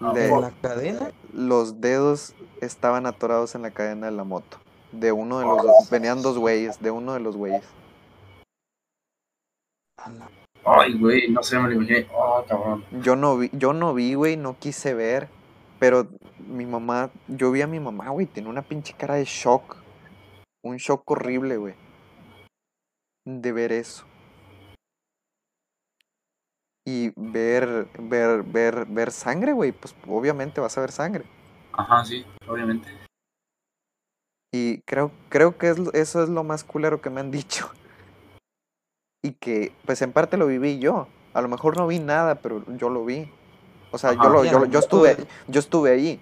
¿En la cadena? los dedos estaban atorados en la cadena de la moto. De uno de los dos, venían dos güeyes, de uno de los güeyes. Ay, güey, no sé, me lo imaginé. Oh, cabrón. Yo no vi, yo no vi, güey, no quise ver, pero mi mamá, yo vi a mi mamá, güey, tiene una pinche cara de shock. Un shock horrible, güey. De ver eso. Y ver, ver, ver, ver sangre, güey, pues obviamente vas a ver sangre. Ajá, sí, obviamente. Y creo, creo que es, eso es lo más culero que me han dicho. Y que, pues en parte lo viví yo. A lo mejor no vi nada, pero yo lo vi. O sea, yo, Ajá. lo, yo, lo yo estuve, yo estuve ahí.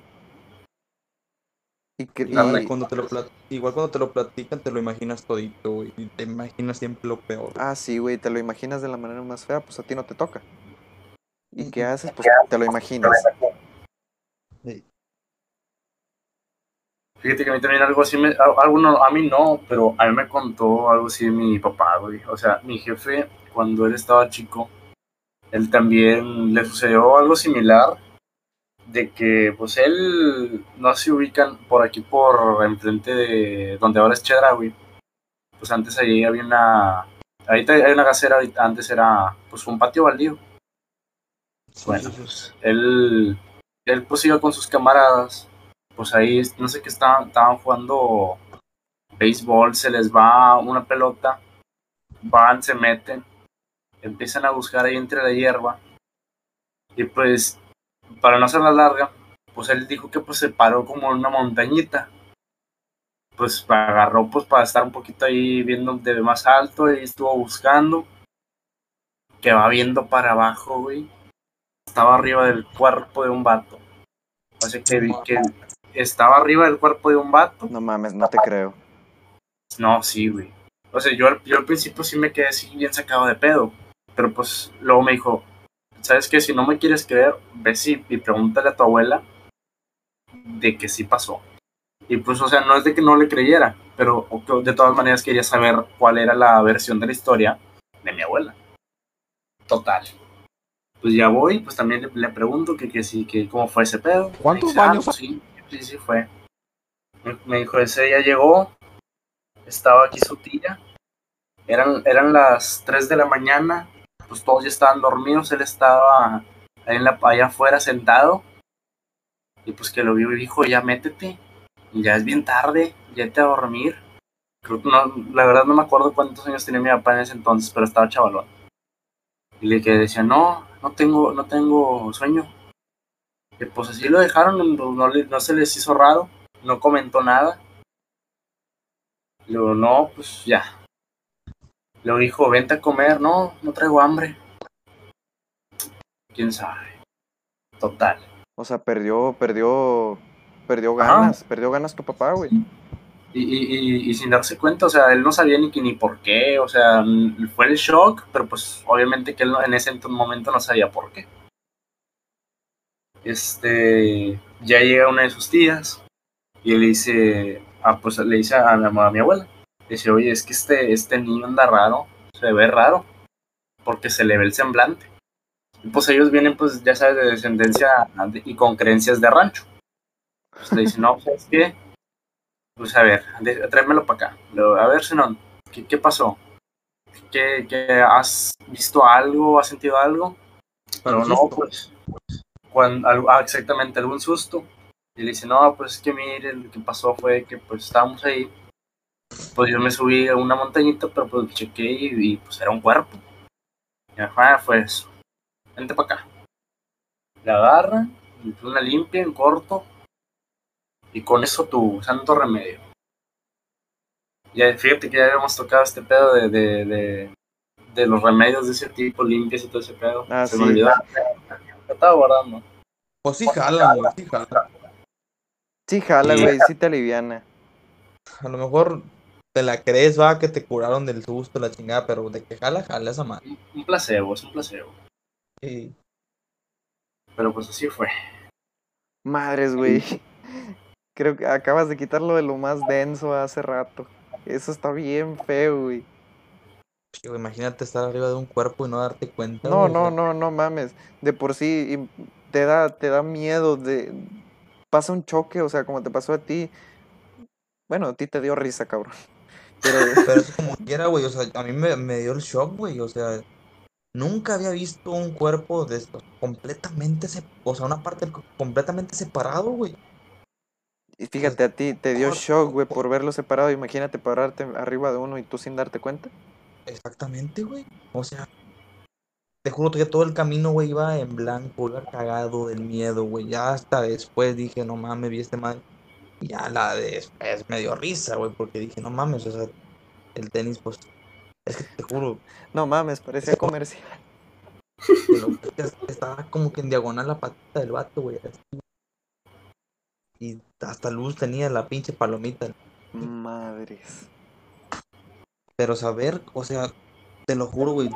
Y, que- y- cuando te lo Igual cuando te lo platican, te lo imaginas todito, güey. Y te imaginas siempre lo peor. ah, sí, güey, te lo imaginas de la manera más fea, pues a ti no te toca. ¿Y qué haces? Pues te lo imaginas. Fíjate que a mí también algo así, me, a- algo no- a mí no, pero a mí me contó algo así mi papá, güey. O sea, mi jefe, cuando él estaba chico, él también le sucedió algo similar, de que pues él, no se ubican por aquí, por enfrente de donde ahora es Chedraui. Pues antes ahí había una, ahorita hay una gasera, antes era pues un patio baldío. Bueno, pues él, él pues iba con sus camaradas, pues ahí no sé qué estaban, estaban jugando béisbol, se les va una pelota, van, se meten, empiezan a buscar ahí entre la hierba y pues para no hacerla larga, pues él dijo que pues se paró como en una montañita, pues agarró pues para estar un poquito ahí viendo de más alto y estuvo buscando, que va viendo para abajo, güey estaba arriba del cuerpo de un vato. Sea, que, que estaba arriba del cuerpo de un vato. No mames, no te creo. No, sí, güey. O sea, yo, yo al principio sí me quedé así bien sacado de pedo. Pero pues luego me dijo, ¿sabes qué? Si no me quieres creer, ve sí y pregúntale a tu abuela de que sí pasó. Y pues, o sea, no es de que no le creyera, pero de todas maneras quería saber cuál era la versión de la historia de mi abuela. Total pues ya voy, pues también le, le pregunto que, que sí, que cómo fue ese pedo. ¿Cuántos ah, años pues sí, sí, sí fue. Me, dijo, ese ya llegó, estaba aquí su tía, eran, eran las 3 de la mañana, pues todos ya estaban dormidos, él estaba ahí en la, allá afuera sentado, y pues que lo vio y dijo, ya métete, ya es bien tarde, ya te a dormir. Creo que no, la verdad no me acuerdo cuántos años tenía mi papá en ese entonces, pero estaba chavalón. Y le que decía, no, no tengo, no tengo sueño. Y pues así lo dejaron, no, no, no se les hizo raro, no comentó nada. Luego, no, pues ya. Luego dijo, vente a comer, no, no traigo hambre. Quién sabe. Total. O sea, perdió, perdió, perdió ganas, perdió ganas tu papá, güey. Y, y, y, y sin darse cuenta, o sea, él no sabía ni, que- ni por qué, o sea, fue el shock, pero pues obviamente que él no- en ese ent- momento no sabía por qué. Este, ya llega una de sus tías y le dice, ah, pues le dice a, la, a mi abuela, dice, oye, es que este, este niño anda raro, se ve raro, porque se le ve el semblante. Y pues ellos vienen, pues ya sabes, de descendencia de- y con creencias de rancho. Pues le dice, no, pues es que pues a ver, tráemelo para acá. Luego, a ver, Zenón, ¿qué, qué pasó? ¿Qué, qué- has visto algo? ¿Has sentido algo? Pero no, pues, cuando, ah, exactamente, algún susto. Y le dice, no, pues es que mire, lo que pasó fue que pues estábamos ahí. Pues yo me subí a una montañita, pero pues chequé y, y, pues era un cuerpo. Y ajá, fue eso. Vente para acá. La agarra, una limpia en corto, y con eso tu santo remedio. Ya fíjate que ya habíamos tocado este pedo de, de, de, de los remedios de ese tipo, limpias y todo ese pedo. Ah, Se sí. me olvidó. Estaba guardando. Pues sí jalan, güey, sí jalan. Sí, jala, güey, sí te aliviana. A lo mejor te la crees, va, que te curaron del susto, la chingada, pero de que jala, jala esa madre. Un- Un placebo, es un placebo. Sí. Pero pues así fue. Madres, güey. Creo que acabas de quitarlo de lo más denso hace rato. Eso está bien feo, güey. Sí, güey, imagínate estar arriba de un cuerpo y no darte cuenta. No, güey, no, no, no mames. De por sí te da, te da miedo de pasa un choque, o sea, como te pasó a ti. Bueno, a ti te dio risa, cabrón. Pero Pero eso como quiera, güey, o sea, a mí me, me dio el shock, güey, o sea, nunca había visto un cuerpo de completamente, se- o sea, una parte completamente separado, güey. y fíjate, a ti te dio shock, güey, por verlo separado. Imagínate pararte arriba de uno y tú sin darte cuenta. Exactamente, güey. O sea, te juro que todo el camino, güey, iba en blanco, iba cagado del miedo, güey. Ya hasta después dije, no mames, vi este mal. Y ya la de después me dio risa, güey, porque dije, no mames, o sea, el tenis, pues, es que te juro, No mames, parecía comercial. estaba como que en diagonal la patita del vato, güey. Y hasta luz tenía la pinche palomita. Madres. Pero saber, o sea, te lo juro, güey.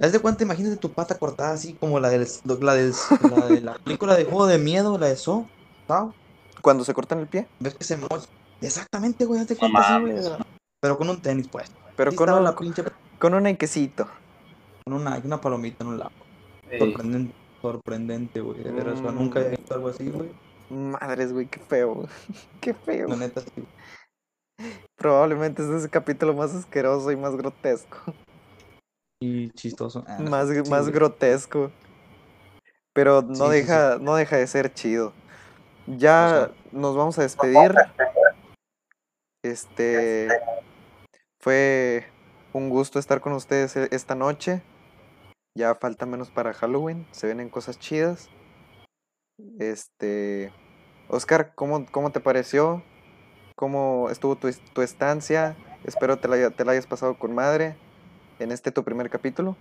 Haz de cuenta, imagínate tu pata cortada así como la del, la del, la de la película de juego de miedo, la de So, ¿sabes? Cuando se cortan el pie, ¿Ves que se mocha? Exactamente, güey, haz de cuenta así, güey. Pero con un tenis, pues. pero con un, la pinche con un quesito. con una, una palomita en un lado. Ey, Sorprendente, sorprendente, güey. De sea, nunca había visto algo así, güey. Madres, güey, qué feo. Qué feo. La neta, sí. Probablemente este es el capítulo más asqueroso y más grotesco. Y chistoso. Ah, Más, sí, más grotesco. Pero no Sí, deja, no deja de ser chido. Ya nos vamos a despedir. Este fue un gusto estar con ustedes e- esta noche. Ya falta menos para Halloween. Se vienen cosas chidas. Este. Oscar, ¿cómo, cómo te pareció? ¿Cómo estuvo tu, tu estancia? Espero te la, te la hayas pasado con madre en este tu primer capítulo.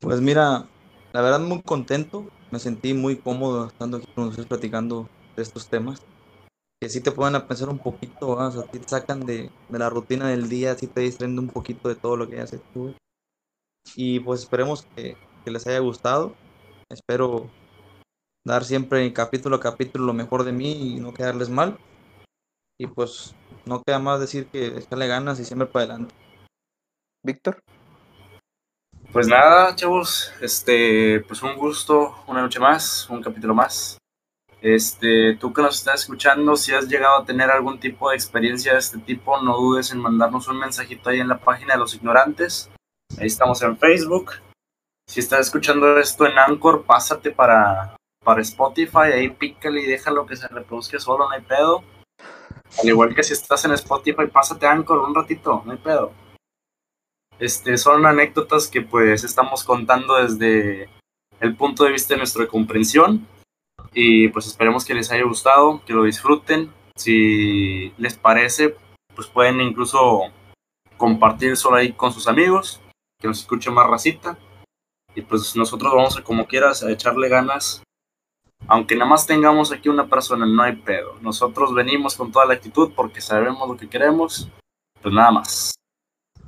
Pues mira, la verdad muy contento, me sentí muy cómodo estando aquí con ustedes platicando de estos temas, que sí te ponen a pensar un poquito, ¿va? o te sacan de, de la rutina del día, sí te distraen un poquito de todo lo que haces tú. Y pues esperemos que, que les haya gustado, espero dar siempre capítulo a capítulo lo mejor de mí y no quedarles mal. Y pues no queda más decir que echarle ganas y siempre para adelante. Víctor. Pues nada, chavos, este, pues un gusto, una noche más, un capítulo más. Este, tú que nos estás escuchando, si has llegado a tener algún tipo de experiencia de este tipo, no dudes en mandarnos un mensajito ahí en la página de los ignorantes. Ahí estamos en Facebook. Si estás escuchando esto en Anchor, pásate para, para Spotify, ahí pícale y déjalo que se reproduzca solo, no hay pedo. Al igual que si estás en Spotify, pásate a Anchor un ratito, no hay pedo. Este, son anécdotas que pues estamos contando desde el punto de vista de nuestra comprensión y pues esperemos que les haya gustado, que lo disfruten. Si les parece, pues pueden incluso compartir solo ahí con sus amigos, que nos escuche más racita. Y pues nosotros vamos a como quieras a echarle ganas. Aunque nada más tengamos aquí una persona, no hay pedo. Nosotros venimos con toda la actitud porque sabemos lo que queremos. Pues nada más.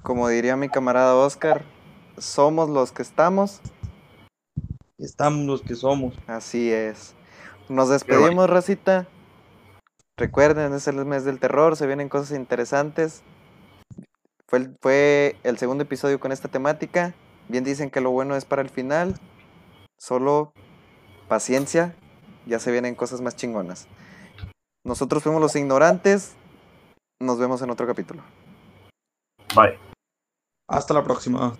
Como diría mi camarada Oscar, somos los que estamos. Estamos los que somos. Así es. Nos despedimos, racita. Recuerden, es el mes del terror, se vienen cosas interesantes. Fue el, fue el segundo episodio con esta temática. Bien dicen que lo bueno es para el final. Solo paciencia, ya se vienen cosas más chingonas. Nosotros fuimos los ignorantes. Nos vemos en otro capítulo. Bye. Hasta la próxima.